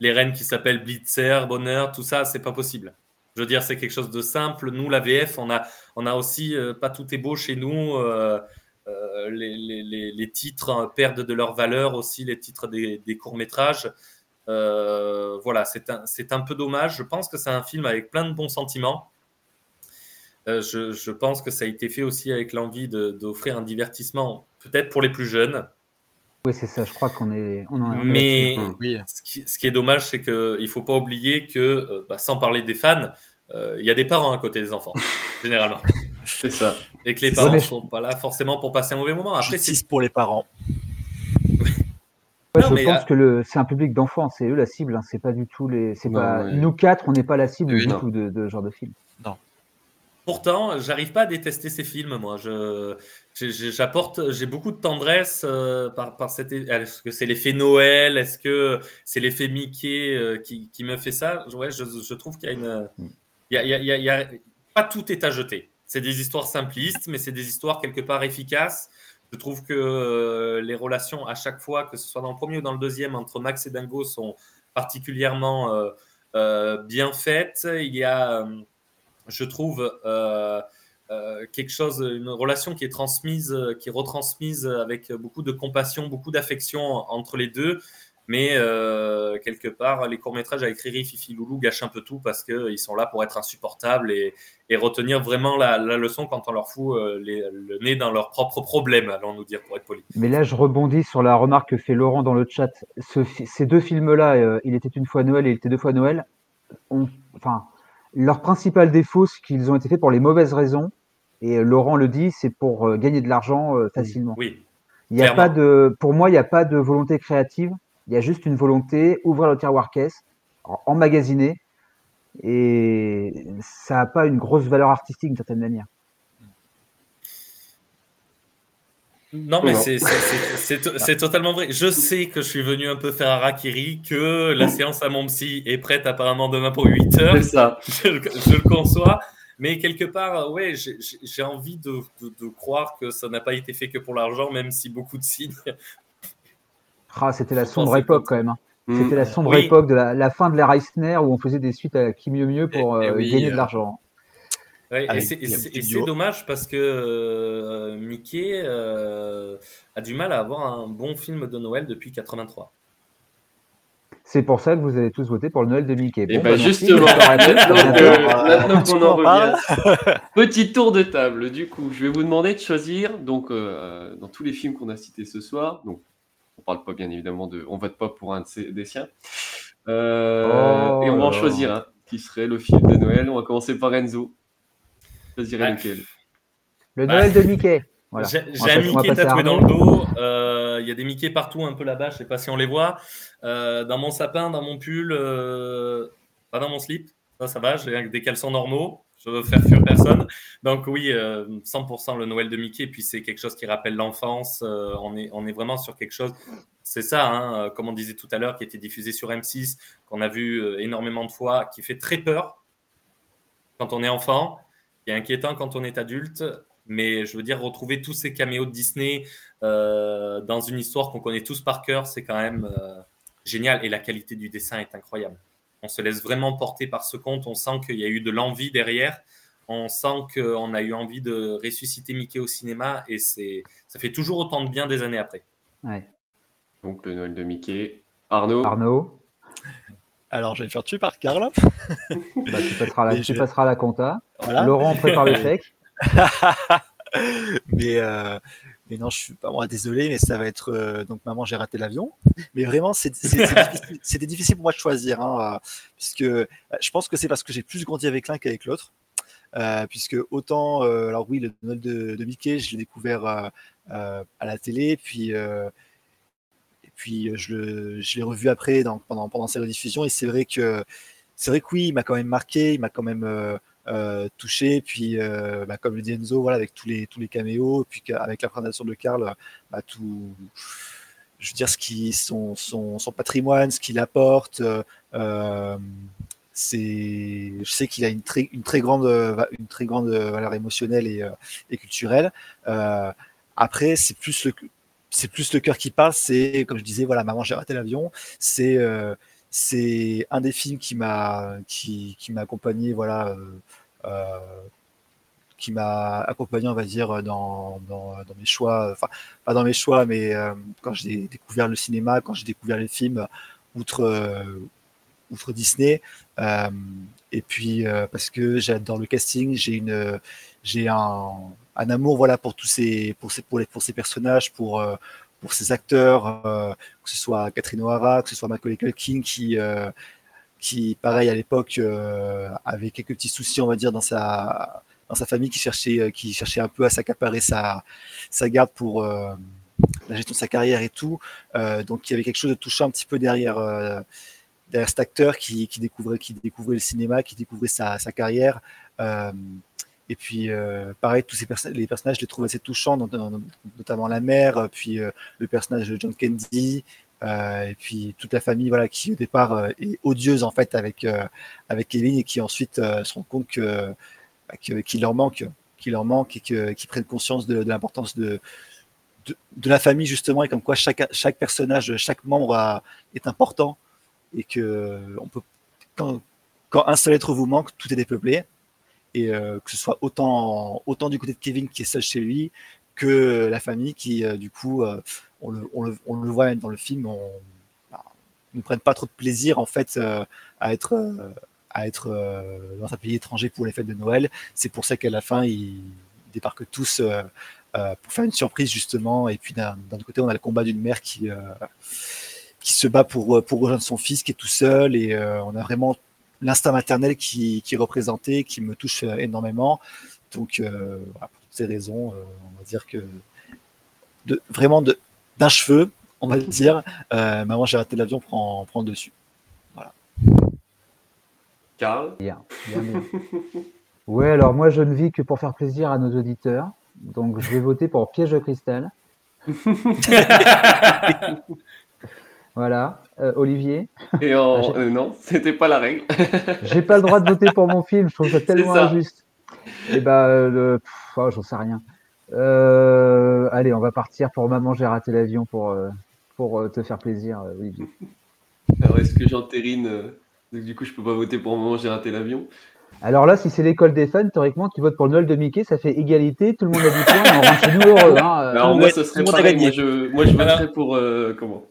Les reines qui s'appellent Blitzer, Bonheur, tout ça, c'est pas possible. Je veux dire, c'est quelque chose de simple. Nous, la VF, on a, on a aussi euh, pas tout est beau chez nous. euh, euh, les, les- les- titres perdent de leur valeur aussi, les titres des, des courts-métrages. Euh, voilà, c'est un, un peu dommage. Je pense que c'est un film avec plein de bons sentiments. Je, je pense que ça a été fait aussi avec l'envie d'offrir un divertissement, peut-être pour les plus jeunes. Oui, c'est ça, je crois qu'on est. On en Mais ce, qui, ce qui est dommage, c'est qu'il ne faut pas oublier que, euh, bah, sans parler des fans, euh, il y a des parents à côté des enfants, généralement. C'est ça. Et que les parents ne sont pas là forcément pour passer un mauvais moment. Après, c'est Justice pour les parents. Ouais, Non, je mais, pense euh, que le, c'est un public d'enfants, c'est eux la cible, hein, c'est pas du tout les. C'est Non, pas ouais. nous quatre, on n'est pas la cible Oui, du non. tout de, de ce genre de film. Pourtant, j'arrive pas à détester ces films, moi. J'apporte, j'ai beaucoup de tendresse euh, par, par cet. Est-ce que c'est l'effet Noël? Est-ce que c'est l'effet Mickey euh, qui, qui me fait ça? Ouais, je, trouve qu'il y a une. Il y a, pas tout est à jeter. C'est des histoires simplistes, mais c'est des histoires quelque part efficaces. Je trouve que euh, les relations à chaque fois, que ce soit dans le premier ou dans le deuxième, entre Max et Dingo, sont particulièrement bien faites. Il y a, je trouve, euh, euh, quelque chose, une relation qui est transmise, qui est retransmise avec beaucoup de compassion, beaucoup d'affection entre les deux. Mais euh, quelque part, les courts-métrages avec Riri, Fifi, Loulou gâchent un peu tout parce qu'ils sont là pour être insupportables et, et retenir vraiment la, leçon quand on leur fout le nez dans leurs propres problèmes, allons-nous dire, pour être poli. Mais là, je rebondis sur la remarque que fait Laurent dans le chat. Ces deux films-là, Il était une fois Noël et Il était deux fois Noël, ont, enfin, leur principal défaut, c'est qu'ils ont été faits pour les mauvaises raisons. Et euh, Laurent le dit, c'est pour euh, gagner de l'argent euh, facilement. Oui. Il y a pas de, pour moi, il n'y a pas de volonté créative. Il y a juste une volonté, ouvrir le tiroir caisse, emmagasiner. Et ça n'a pas une grosse valeur artistique d'une certaine manière. Non, mais c'est- c'est- c'est c'est to- c'est totalement vrai. Je sais que je suis venu un peu faire harakiri, que la séance à mon psy est prête apparemment demain pour 8 heures. C'est ça. Je, le- je le conçois. Mais quelque part, ouais, j'ai- envie de, de- de croire que ça n'a pas été fait que pour l'argent, même si beaucoup de signes. Ah, c'était la sombre pensais époque quand même. hein. Mm. C'était la sombre Oui. époque de la, la fin de l'ère Eisner où on faisait des suites à qui mieux mieux pour Et- et euh, oui, gagner de euh, l'argent. Ouais, et c'est- dommage parce que euh, Mickey euh, a du mal à avoir un bon film de Noël depuis 83. C'est pour ça que vous avez tous voté pour le Noël de Mickey. Et Bon, bah bah, justement, maintenant qu'on en parle. revient, petit tour de table. Du coup, je vais vous demander de choisir donc euh, dans tous les films qu'on a cités ce soir, donc On parle pas bien évidemment de, on vote pas pour un de ses- des siens. Euh, Oh et on va en choisir un qui serait le film de Noël. On va commencer par Enzo. Lequel? Le Noël de Mickey. Voilà. J'ai un Mickey tatoué dans le dos. Euh, Il y a des Mickey partout un peu là-bas. Je sais pas si on les voit. Euh, dans mon sapin, dans mon pull, euh, pas dans mon slip. Ça, ça va. J'ai des caleçons normaux. Je veux faire fuir personne. Donc oui, euh, 100% le Noël de Mickey. Et puis c'est quelque chose qui rappelle l'enfance. Euh, on, est, on est vraiment sur quelque chose. C'est ça, hein, comme on disait tout à l'heure, qui a été diffusé sur M6, qu'on a vu énormément de fois, qui fait très peur quand on est enfant, qui est inquiétant quand on est adulte. Mais je veux dire, retrouver tous ces caméos de Disney euh, dans une histoire qu'on connaît tous par cœur, c'est quand même euh, génial. Et la qualité du dessin est incroyable. On se laisse vraiment porter par ce conte. On sent qu'il y a eu de l'envie derrière. On sent qu'on a eu envie de ressusciter Mickey au cinéma. Et c'est, ça fait toujours autant de bien des années après. Ouais. Donc le Noël de Mickey. Arnaud. Arnaud. Alors, je vais me faire tuer par Karl. Bah, tu, passeras la, tu passeras la compta. Voilà. Laurent prépare le chèque. mais, euh, mais non, je suis pas moi désolé, mais ça va être euh, donc maman j'ai raté l'avion. Mais vraiment, c'était difficile pour moi de choisir, hein, euh, puisque je pense que c'est parce que j'ai plus grandi avec l'un qu'avec l'autre. Euh, puisque autant, alors oui, le Noël de, de Mickey, je l'ai découvert à la télé, puis puis euh, je, l'ai revu après dans- pendant, pendant sa rediffusion, et c'est vrai que c'est vrai que oui, il m'a quand même marqué, il m'a quand même euh, euh, touché, puis bah, comme le dit Enzo, voilà, avec tous les tous les caméos, puis avec la présentation de Karl, bah, tout, je veux dire ce qui son, son, son patrimoine, ce qu'il apporte. c'est, je sais qu'il a une très, grande, une très grande valeur émotionnelle et, et culturelle. Après, c'est plus le, c'est plus le cœur qui parle. C'est, comme je disais, voilà, maman, j'ai raté l'avion. C'est, euh, c'est un des films qui m'a, qui, qui m'a accompagné, voilà, euh, euh, qui m'a accompagné, on va dire, dans, dans, mes choix, enfin, pas dans mes choix, mais quand j'ai découvert le cinéma, quand j'ai découvert les films, outre, outre Disney, euh, et puis euh, parce que j'adore le casting, j'ai une, j'ai un, amour, voilà, pour tous ces, pour ces, pour les, pour ces personnages, pour, euh, pour ces acteurs, que ce soit Catherine O'Hara, que ce soit Macaulay Culkin, qui, qui, pareil, à l'époque, avait quelques petits soucis, on va dire, dans sa, dans sa famille, qui cherchait, qui cherchait un peu à s'accaparer sa, sa garde pour la gestion de sa carrière et tout. Donc, il y avait quelque chose de touchant un petit peu derrière, derrière cet acteur qui, découvrait, le cinéma, qui découvrait sa, carrière. Euh, et puis, euh, pareil, tous ces les personnages, je les trouve assez touchants, not- not- notamment la mère, euh, puis le personnage de John Candy, et puis toute la famille, voilà, qui au départ est odieuse en fait avec avec Kevin et qui ensuite se rend compte bah, que- qu'il leur manque, leur manque et qu'ils prennent conscience de, l'importance de, de la famille justement et comme quoi chaque chaque personnage, chaque membre est important et que on peut quand un seul être vous manque, tout est dépeuplé et euh, que ce soit autant, autant du côté de Kevin qui est seul chez lui que la famille qui, euh, du coup, euh, on, le, on, le, voit même dans le film, bah, ne prennent pas trop de plaisir en fait euh, à être, euh, à être euh, dans un pays étranger pour les fêtes de Noël. C'est pour ça qu'à la fin, ils débarquent tous euh, euh, pour faire une surprise justement. Et puis d'un côté, on a le combat d'une mère qui, euh, qui se bat pour, pour rejoindre son fils qui est tout seul et euh, on a vraiment l'instinct maternel qui, qui est représenté, qui me touche euh, énormément. Donc, euh, voilà, pour toutes ces raisons, euh, on va dire que de, vraiment de- d'un cheveu, on va dire, euh, maman, j'ai raté l'avion, prend, prend le dessus. Voilà. Karl Bien, bien, bien. Ouais, alors moi, je ne vis que pour faire plaisir à nos auditeurs. Donc, je vais voter pour Piège de cristal. voilà. Euh, Olivier Et en... Ah, euh, non, c'était pas la règle. J'ai pas le droit de voter pour mon film, je trouve ça tellement ça. injuste. Et bah, euh, le... oh, j'en sais rien. Euh, allez, on va partir pour Maman, j'ai raté l'avion pour, pour te faire plaisir, Olivier. Alors, est-ce que j'entérine donc, Du coup, je peux pas voter pour moment, j'ai raté l'avion? Alors là, si c'est l'école des fans, théoriquement, tu votes pour le Noël de Mickey, ça fait égalité, tout le monde a du point, on rentre chez nous heureux. Hein. Alors, moi, ce serait pareil. Moi, je, moi, je voterais pour. euh, comment?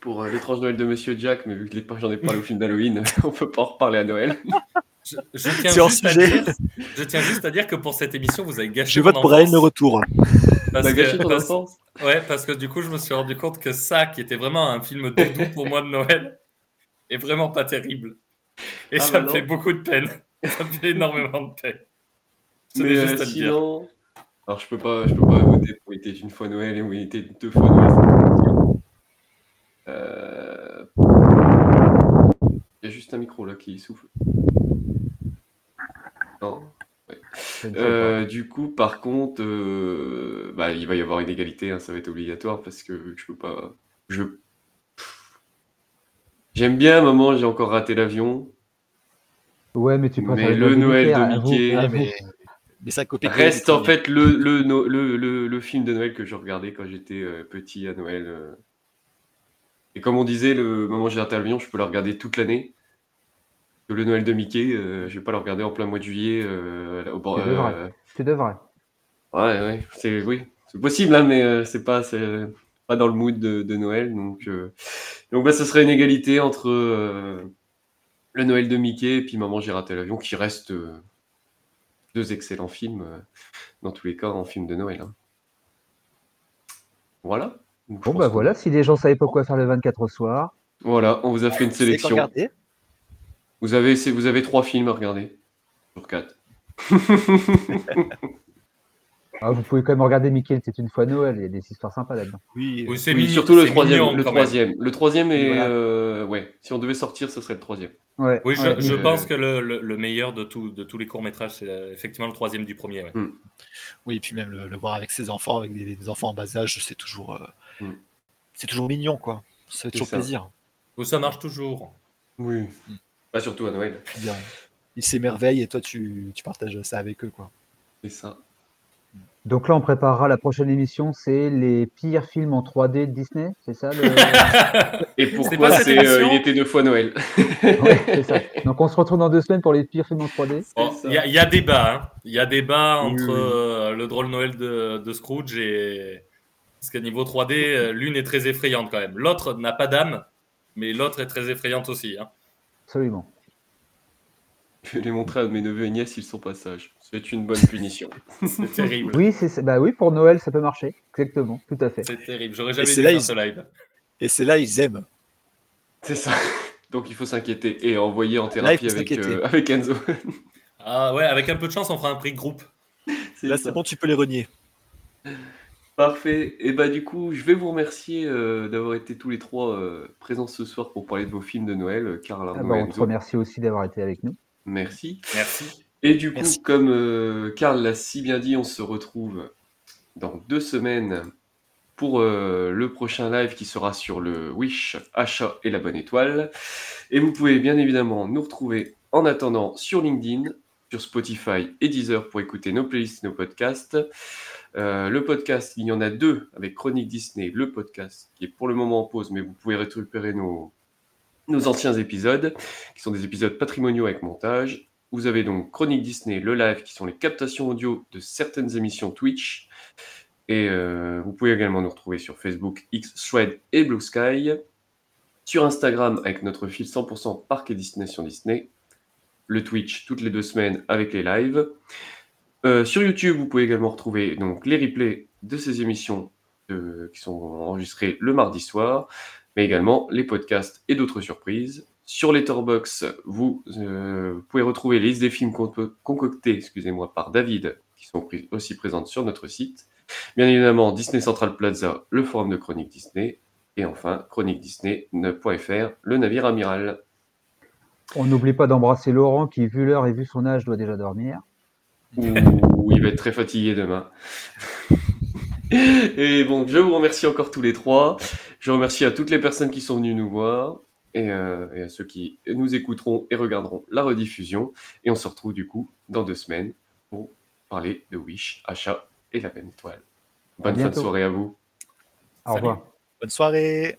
Pour euh, l'étrange Noël de Monsieur Jack, mais vu que les- j'en ai parlé au film d'Halloween, on peut pas en reparler à Noël. Je, je tiens C'est juste à dire, je tiens juste à dire que pour cette émission, vous avez gâché Je mon vote pour enfance. le retour. Parce que- gâché ton parce- Ouais, parce que du coup, je me suis rendu compte que ça, qui était vraiment un film doudou pour moi de Noël, est vraiment pas terrible. Et Ah, ça bah me non. fait beaucoup de peine. Ça me fait énormément de peine. Mais tenais euh, juste à dire. alors je peux pas, je peux pas voter pour Il était une fois Noël et où il était deux fois Noël. Euh, Il y a juste un micro là qui souffle. Non. Ouais. Euh, du coup, par contre, euh, bah, il va y avoir une égalité, hein, ça va être obligatoire parce que je peux pas. Je. J'aime bien, maman, j'ai encore raté l'avion. Ouais, mais tu préfères Mais le Noël de Mickey à Ah, vous. mais, mais ça copie reste en fait le, le, le, le, le film de Noël que je regardais quand j'étais petit à Noël. Et comme on disait, le moment j'ai l'avion, je peux le regarder toute l'année. Le Noël de Mickey, euh, je vais pas le regarder en plein mois de juillet. euh, au bord- Tu devrais. euh, Tu devrais. Ouais, ouais, c'est oui, c'est possible, hein, mais euh, c'est pas, c'est pas dans le mood de, de Noël, donc euh, donc bah, ce serait une égalité entre euh, le Noël de Mickey et puis Maman j'ai raté l'avion, qui reste deux excellents films dans tous les cas en film de Noël. hein. Voilà. Bon, bah voilà, si les gens savaient pas quoi faire le 24 au soir. Voilà, on vous a fait une sélection. Vous avez, c'est- vous avez trois films à regarder sur quatre. Ah, vous pouvez quand même regarder Mickey, c'est une fois Noël, il y a des histoires sympas là-dedans. Oui, Oui, c'est Oui, mignon- surtout le c'est troisième. mignon le troisième. Le troisième est, Voilà. euh, ouais. Si on devait sortir, ce serait le troisième. Ouais, Oui, je, ouais. je Euh, pense que le, le- le meilleur de, tout, de tous les courts-métrages, c'est euh, effectivement le troisième du premier. ouais. Mm. Oui, et puis même le, le voir avec ses enfants, avec des, des enfants en bas âge, c'est toujours, euh, Mm. c'est toujours mignon, quoi. Ça fait toujours ça. plaisir. Ça marche toujours. Oui. Pas surtout à Noël. Bien, ils s'émerveillent et toi, tu, tu partages ça avec eux, quoi. C'est ça. Donc là, on préparera la prochaine émission, c'est les pires films en 3D de Disney, c'est ça le... Et pourquoi c'est euh, il était deux fois Noël Ouais, c'est ça. Donc on se retrouve dans deux semaines pour les pires films en 3D. Bon, Il y, y a débat. hein. Il y a débat Oui, entre oui. euh, le drôle Noël de, de Scrooge et. Parce qu'à niveau 3D, euh, l'une est très effrayante quand même. L'autre n'a pas d'âme, mais l'autre est très effrayante aussi. hein. Absolument. Je vais les montrer à mes neveux et nièces, ils sont pas sages. C'est une bonne punition. C'est terrible. Oui, c'est bah oui, pour Noël, ça peut marcher. Exactement, tout à fait. C'est terrible. J'aurais Et jamais c'est dû là, faire ils- ce live. Et c'est là, ils aiment. C'est ça. Donc il faut s'inquiéter et envoyer en thérapie avec, euh, avec Enzo. Ah ouais, avec un peu de chance, on fera un prix groupe. C'est Là, ça. c'est bon, tu peux les renier. Parfait. Et bah du coup, je vais vous remercier euh, d'avoir été tous les trois euh, présents ce soir pour parler de vos films de Noël, euh, Karl, Ah bah, on te remercie aussi d'avoir été avec nous. Merci. Merci. Et du coup, Merci. comme euh, Karl l'a si bien dit, on se retrouve dans deux semaines pour euh, le prochain live qui sera sur le Wish, Achat et la bonne étoile. Et vous pouvez bien évidemment nous retrouver en attendant sur LinkedIn, sur Spotify et Deezer pour écouter nos playlists, nos podcasts. Euh, le podcast, il y en a deux avec Chronique Disney, le podcast qui est pour le moment en pause, mais vous pouvez récupérer nos, anciens épisodes, qui sont des épisodes patrimoniaux avec montage. Vous avez donc Chronique Disney, le live, qui sont les captations audio de certaines émissions Twitch. Et euh, vous pouvez également nous retrouver sur Facebook, X, Thread et Blue Sky. Sur Instagram avec notre fil 100% parc et destination Disney. Le Twitch toutes les deux semaines avec les lives. Euh, sur YouTube, vous pouvez également retrouver donc les replays de ces émissions euh, qui sont enregistrées le mardi soir, mais également les podcasts et d'autres surprises. Sur Letterboxd, vous, euh, vous pouvez retrouver les listes des films conco- concoctés excusez-moi, par David, qui sont aussi présentes sur notre site. Bien évidemment, Disney Central Plaza, le forum de Chronique Disney. Et enfin, chroniquedisney.fr, le navire amiral. On n'oublie pas d'embrasser Laurent qui, vu l'heure et vu son âge, doit déjà dormir. Ouh, il va être très fatigué demain. Et bon, je vous remercie encore tous les trois. Je remercie à toutes les personnes qui sont venues nous voir et, euh, et à ceux qui nous écouteront et regarderont la rediffusion. Et on se retrouve du coup dans deux semaines pour parler de Wish, Achat et la peine étoile. Bonne fin de soirée à vous. Au revoir. Bonne soirée.